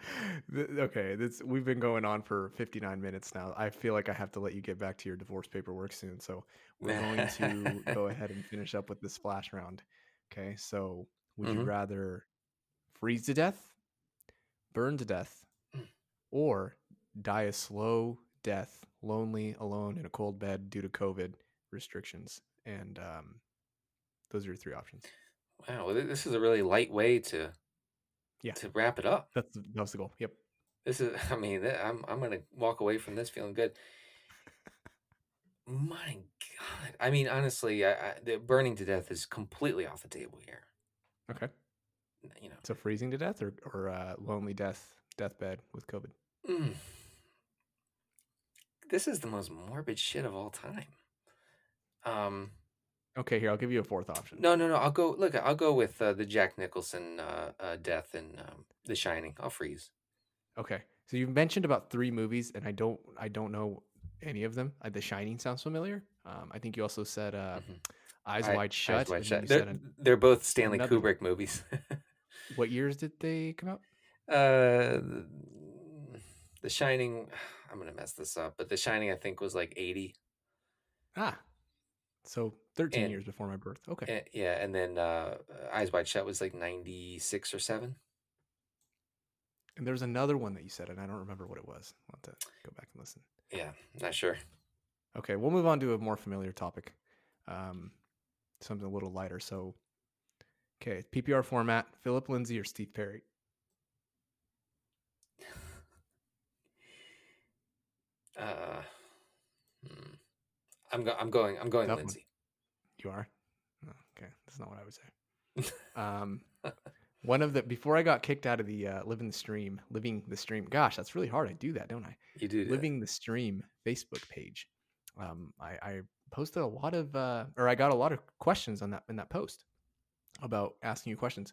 Speaker 1: Okay, this we've been going on for 59 minutes now. I feel like I have to let you get back to your divorce paperwork soon. So we're going to go ahead and finish up with the splash round. Okay, so would you
Speaker 2: Mhm.
Speaker 1: rather freeze to death, burn to death, or die a slow death, lonely, alone in a cold bed due to COVID restrictions? And um, those are your three options.
Speaker 2: Wow, this is a really light way to
Speaker 1: Yeah.
Speaker 2: to wrap it up.
Speaker 1: That's the, that was the goal. Yep.
Speaker 2: This is, I mean, I'm I'm gonna walk away from this feeling good. My God, I mean, honestly, I, I, the burning to death is completely off the table here.
Speaker 1: Okay.
Speaker 2: You know,
Speaker 1: So freezing to death or or uh, lonely death, deathbed with COVID.
Speaker 2: Mm. this is the most morbid shit of all time. Um,
Speaker 1: Okay, here I'll give you a fourth option.
Speaker 2: no, no, no. I'll go. Look, I'll go with uh, the Jack Nicholson uh, uh, death in um, The Shining. I'll freeze.
Speaker 1: Okay, so you've mentioned about three movies, and I don't I don't know any of them. Uh, the Shining sounds familiar. Um, I think you also said uh,
Speaker 2: Mhm.
Speaker 1: Eyes
Speaker 2: I-
Speaker 1: Wide Shut.
Speaker 2: Eyes Wide Shut. They're,
Speaker 1: an-
Speaker 2: they're both Stanley
Speaker 1: another.
Speaker 2: Kubrick movies.
Speaker 1: what years did they come out?
Speaker 2: Uh, the, the Shining. I'm gonna mess this up, but The Shining I think was like 80.
Speaker 1: Ah, so thirteen
Speaker 2: And-
Speaker 1: years before my birth. Okay,
Speaker 2: Eh, yeah, and then uh, Eyes Wide Shut was like 96 or seven.
Speaker 1: and there's another one that you said, and I don't remember what it was. I'll have to go back and listen.
Speaker 2: Yeah, not sure.
Speaker 1: Okay, we'll move on to a more familiar topic, um, something a little lighter. So, okay, PPR format: Phillip Lindsay or Steve Perry.
Speaker 2: Uh, hmm. I'm go- I'm going I'm going
Speaker 1: one.
Speaker 2: Lindsay.
Speaker 1: You are? Oh, okay, that's not what I would say. um, one of the before I got kicked out of the uh, living the stream, living the stream. Gosh, that's really hard. I do that, don't I?
Speaker 2: You do that.
Speaker 1: Living the stream Facebook page. Um, I, I posted a lot of, uh, or I got a lot of questions on that in that post about asking you questions.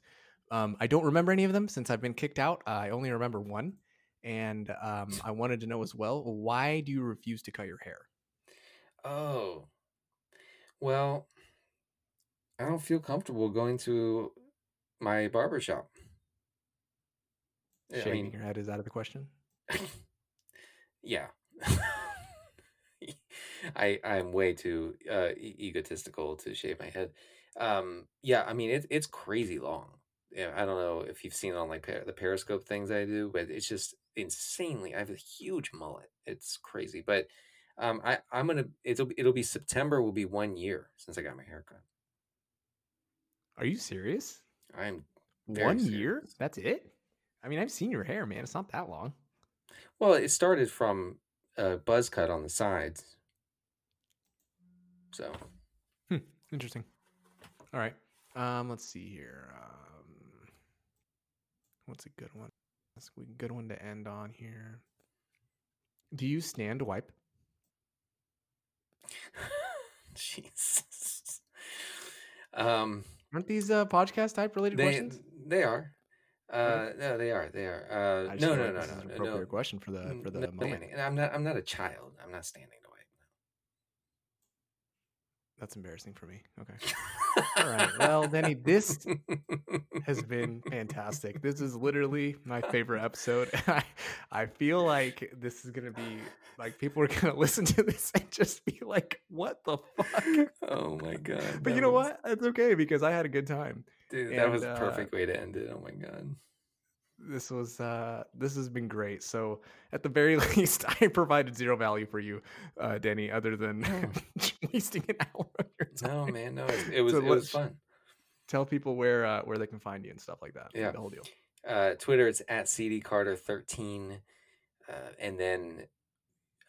Speaker 1: Um, I don't remember any of them since I've been kicked out. I only remember one, and um, I wanted to know as well why do you refuse to cut your hair?
Speaker 2: Oh, well, I don't feel comfortable going to my barber shop. Yeah, I
Speaker 1: Shaving
Speaker 2: mean,
Speaker 1: your head is out of the question.
Speaker 2: yeah. I I'm way too uh, e- egotistical to shave my head. Um, yeah, I mean it's it's crazy long. Yeah, I don't know if you've seen it on like per- the Periscope things I do, but it's just insanely. I have a huge mullet. It's crazy, but um, I I'm gonna it'll it'll be September will be one year since I got my haircut.
Speaker 1: Are you serious?
Speaker 2: I'm
Speaker 1: One year? That's it? I mean, I've seen your hair, man. It's not that long.
Speaker 2: well. It started from a buzz cut on the sides, so
Speaker 1: Interesting. All right. Um, let's see here. Um, what's a good one? That's a good one to end on here. Do you stand wipe?
Speaker 2: Jesus. Um,
Speaker 1: Aren't these uh, podcast type related
Speaker 2: they
Speaker 1: questions?
Speaker 2: they are. Uh, no, they are. They are. Uh, no, no, no, no,
Speaker 1: an
Speaker 2: no,
Speaker 1: appropriate
Speaker 2: no.
Speaker 1: question for the for the
Speaker 2: no,
Speaker 1: moment.
Speaker 2: I'm not. I'm not a child. I'm not standing
Speaker 1: That's embarrassing for me. Okay. All right. Well, Denny, this has been fantastic. This is literally my favorite episode. I, I feel like this is gonna be like people are gonna listen to this and just be like, "What the fuck?"
Speaker 2: oh my god.
Speaker 1: But you know
Speaker 2: was-
Speaker 1: what? It's okay because I had a good time.
Speaker 2: dude? That was
Speaker 1: And,
Speaker 2: a
Speaker 1: uh,
Speaker 2: perfect way to end it. Oh my god.
Speaker 1: This was uh this has been great. So at the very least, I provided zero value for you, uh, Denny, other than wasting an hour of your
Speaker 2: No,
Speaker 1: time.
Speaker 2: man. No, it, it was.
Speaker 1: So
Speaker 2: it was fun.
Speaker 1: Tell people where uh, where they can find you and stuff like that.
Speaker 2: Yeah.
Speaker 1: the whole deal.
Speaker 2: uh, Twitter, it's at cd carter 13 Uh, and then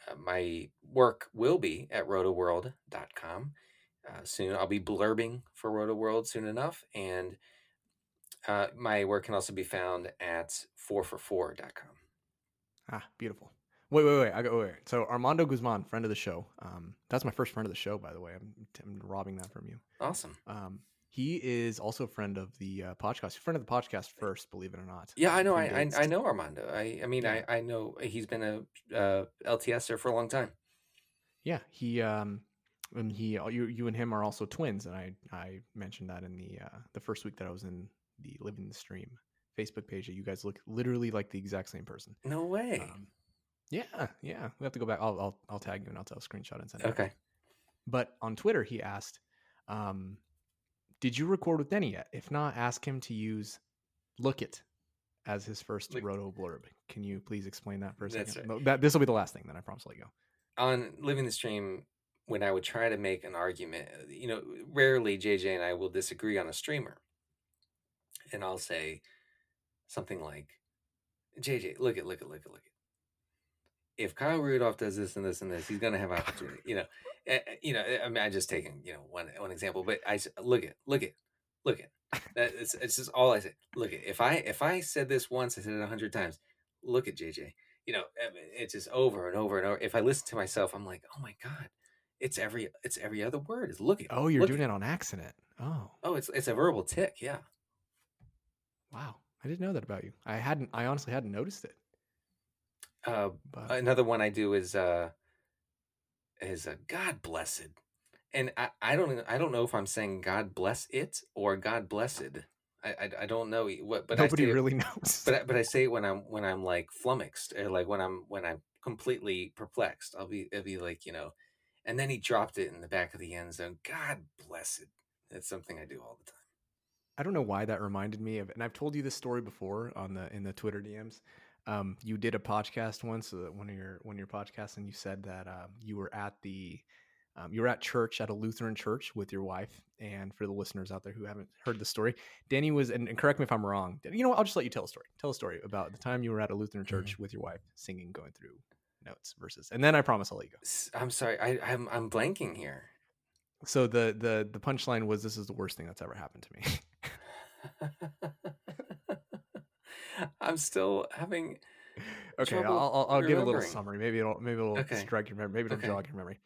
Speaker 2: uh, my work will be at rotoworld.com. Uh, soon I'll be blurbing for Rotoworld soon enough. And uh, my work can also be found at 4for4.com.
Speaker 1: Ah, beautiful. Wait, wait, wait. I go wait, wait. So Armando Guzman, friend of the show. Um, that's my first friend of the show, by the way. I'm, I'm robbing that from you.
Speaker 2: Awesome.
Speaker 1: Um, he is also a friend of the uh, podcast. Friend of the podcast first, believe it or not.
Speaker 2: Yeah, I know. I, I, I know Armando. I, I mean,
Speaker 1: Yeah.
Speaker 2: I, I know he's been a uh, LTSer for a long time.
Speaker 1: Yeah, he um, and he you you and him are also twins, and I I mentioned that in the uh, the first week that I was in the Living the Stream Facebook page that you guys look literally like the exact same person.
Speaker 2: No way.
Speaker 1: Um, yeah, yeah. We have to go back. I'll I'll, I'll tag you and I'll tell a screenshot and send it.
Speaker 2: okay.
Speaker 1: But on Twitter, he asked, um, "Did you record with Denny yet? If not, ask him to use Look It as his first
Speaker 2: Look-
Speaker 1: roto blurb. Can you please explain that for a second?
Speaker 2: right.
Speaker 1: That this will be the last thing. Then I promise I'll let you go.
Speaker 2: on living the stream when i would try to make an argument you know rarely jj and i will disagree on a streamer and i'll say something like jj look at look at look at look at if kyle rudolph does this and this and this he's going to have opportunity you know eh, eh, you know i mean i just taking you know one one example but I look at look at look at that it's, it's just all i say look at if i if i said this once i said it a hundred times look at jj you know it's just over and over and over if i listen to myself i'm like oh my god it's every it's every other word is look at
Speaker 1: Oh, you're
Speaker 2: look
Speaker 1: doing
Speaker 2: at.
Speaker 1: it on accident. Oh,
Speaker 2: oh it's it's a verbal tick yeah
Speaker 1: wow. I didn't know that about you. I hadn't. I honestly hadn't noticed it.
Speaker 2: uh
Speaker 1: But
Speaker 2: another one i do is uh is uh, god blessed and i i don't i don't know if i'm saying god bless it or god blessed i i, I don't know what but
Speaker 1: nobody
Speaker 2: I say it-
Speaker 1: really knows.
Speaker 2: but I, but I say it when I'm when I'm like flummoxed or like when I'm when I'm completely perplexed. I'll be it'll be like you know, and then he dropped it in the back of the end zone. God bless it. That's something I do all the time.
Speaker 1: I don't know why that reminded me of, and I've told you this story before on the in the Twitter DMs. Um, you did a podcast once, uh, one of your one of your podcasts, and you said that um, you were at the um, you were at church at a Lutheran church with your wife. And for the listeners out there who haven't heard the story, Denny was, and, and correct me if I'm wrong. You know, what, I'll just let you tell a story. Tell a story about the time you were at a Lutheran church with your wife, singing, going through notes, verses, and then I promise I'll let you go.
Speaker 2: I'm sorry. I I'm I'm blanking here.
Speaker 1: So the the the punchline was, "This is the worst thing that's ever happened to me."
Speaker 2: I'm still having.
Speaker 1: Okay, I'll, I'll, I'll give a little summary. Maybe it'll maybe it'll
Speaker 2: Okay.
Speaker 1: strike your memory. Maybe it'll
Speaker 2: Okay.
Speaker 1: jog your memory.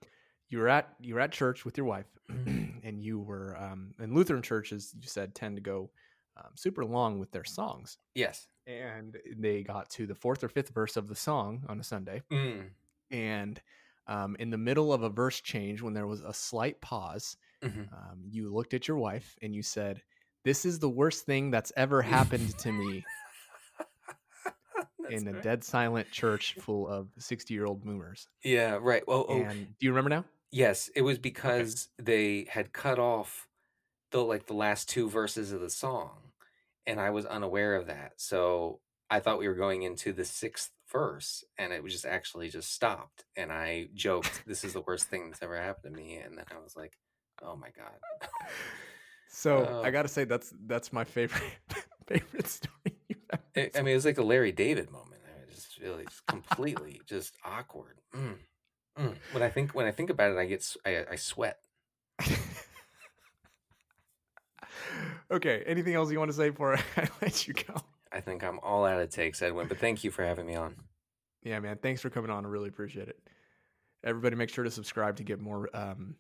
Speaker 1: You were at you were at church with your wife, and you were um, and Lutheran churches. You said tend to go um, super long with their songs,
Speaker 2: Yes.
Speaker 1: and they got to the fourth or fifth verse of the song on a Sunday,
Speaker 2: Mm.
Speaker 1: and um, in the middle of a verse change, when there was a slight pause,
Speaker 2: mhm.
Speaker 1: um, you looked at your wife and you said, "This is the worst thing that's ever happened to me." In a dead silent church full of 60 year old boomers.
Speaker 2: Yeah. Right. Oh. Oh.
Speaker 1: Do you remember now?
Speaker 2: Yes, it was because they had cut off the like the last two verses of the song, and I was unaware of that. So I thought we were going into the sixth verse, and it was just actually just stopped. And I joked, "This is the worst thing that's ever happened to me." And then I was like, "Oh my god!"
Speaker 1: So
Speaker 2: Oh.
Speaker 1: I got to say that's that's my favorite favorite story
Speaker 2: I, mean, it was like a Larry David moment. I mean, just really just completely just awkward. Mm, mm. When I think when I think about it, I get I, I sweat.
Speaker 1: okay. Anything else you want to say before I let you go?
Speaker 2: I think I'm all out of takes, Edwin. But thank you for having me on.
Speaker 1: Yeah, man. Thanks for coming on. I really appreciate it. Everybody, make sure to subscribe to get more um,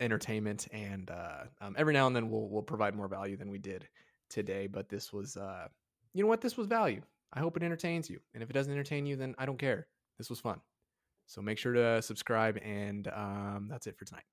Speaker 1: entertainment, and uh, um, every now and then we'll we'll provide more value than we did today. But this was, uh, you know what? This was value. I hope it entertains you, and if it doesn't entertain you, then I don't care. This was fun. So make sure to subscribe, and um, that's it for tonight.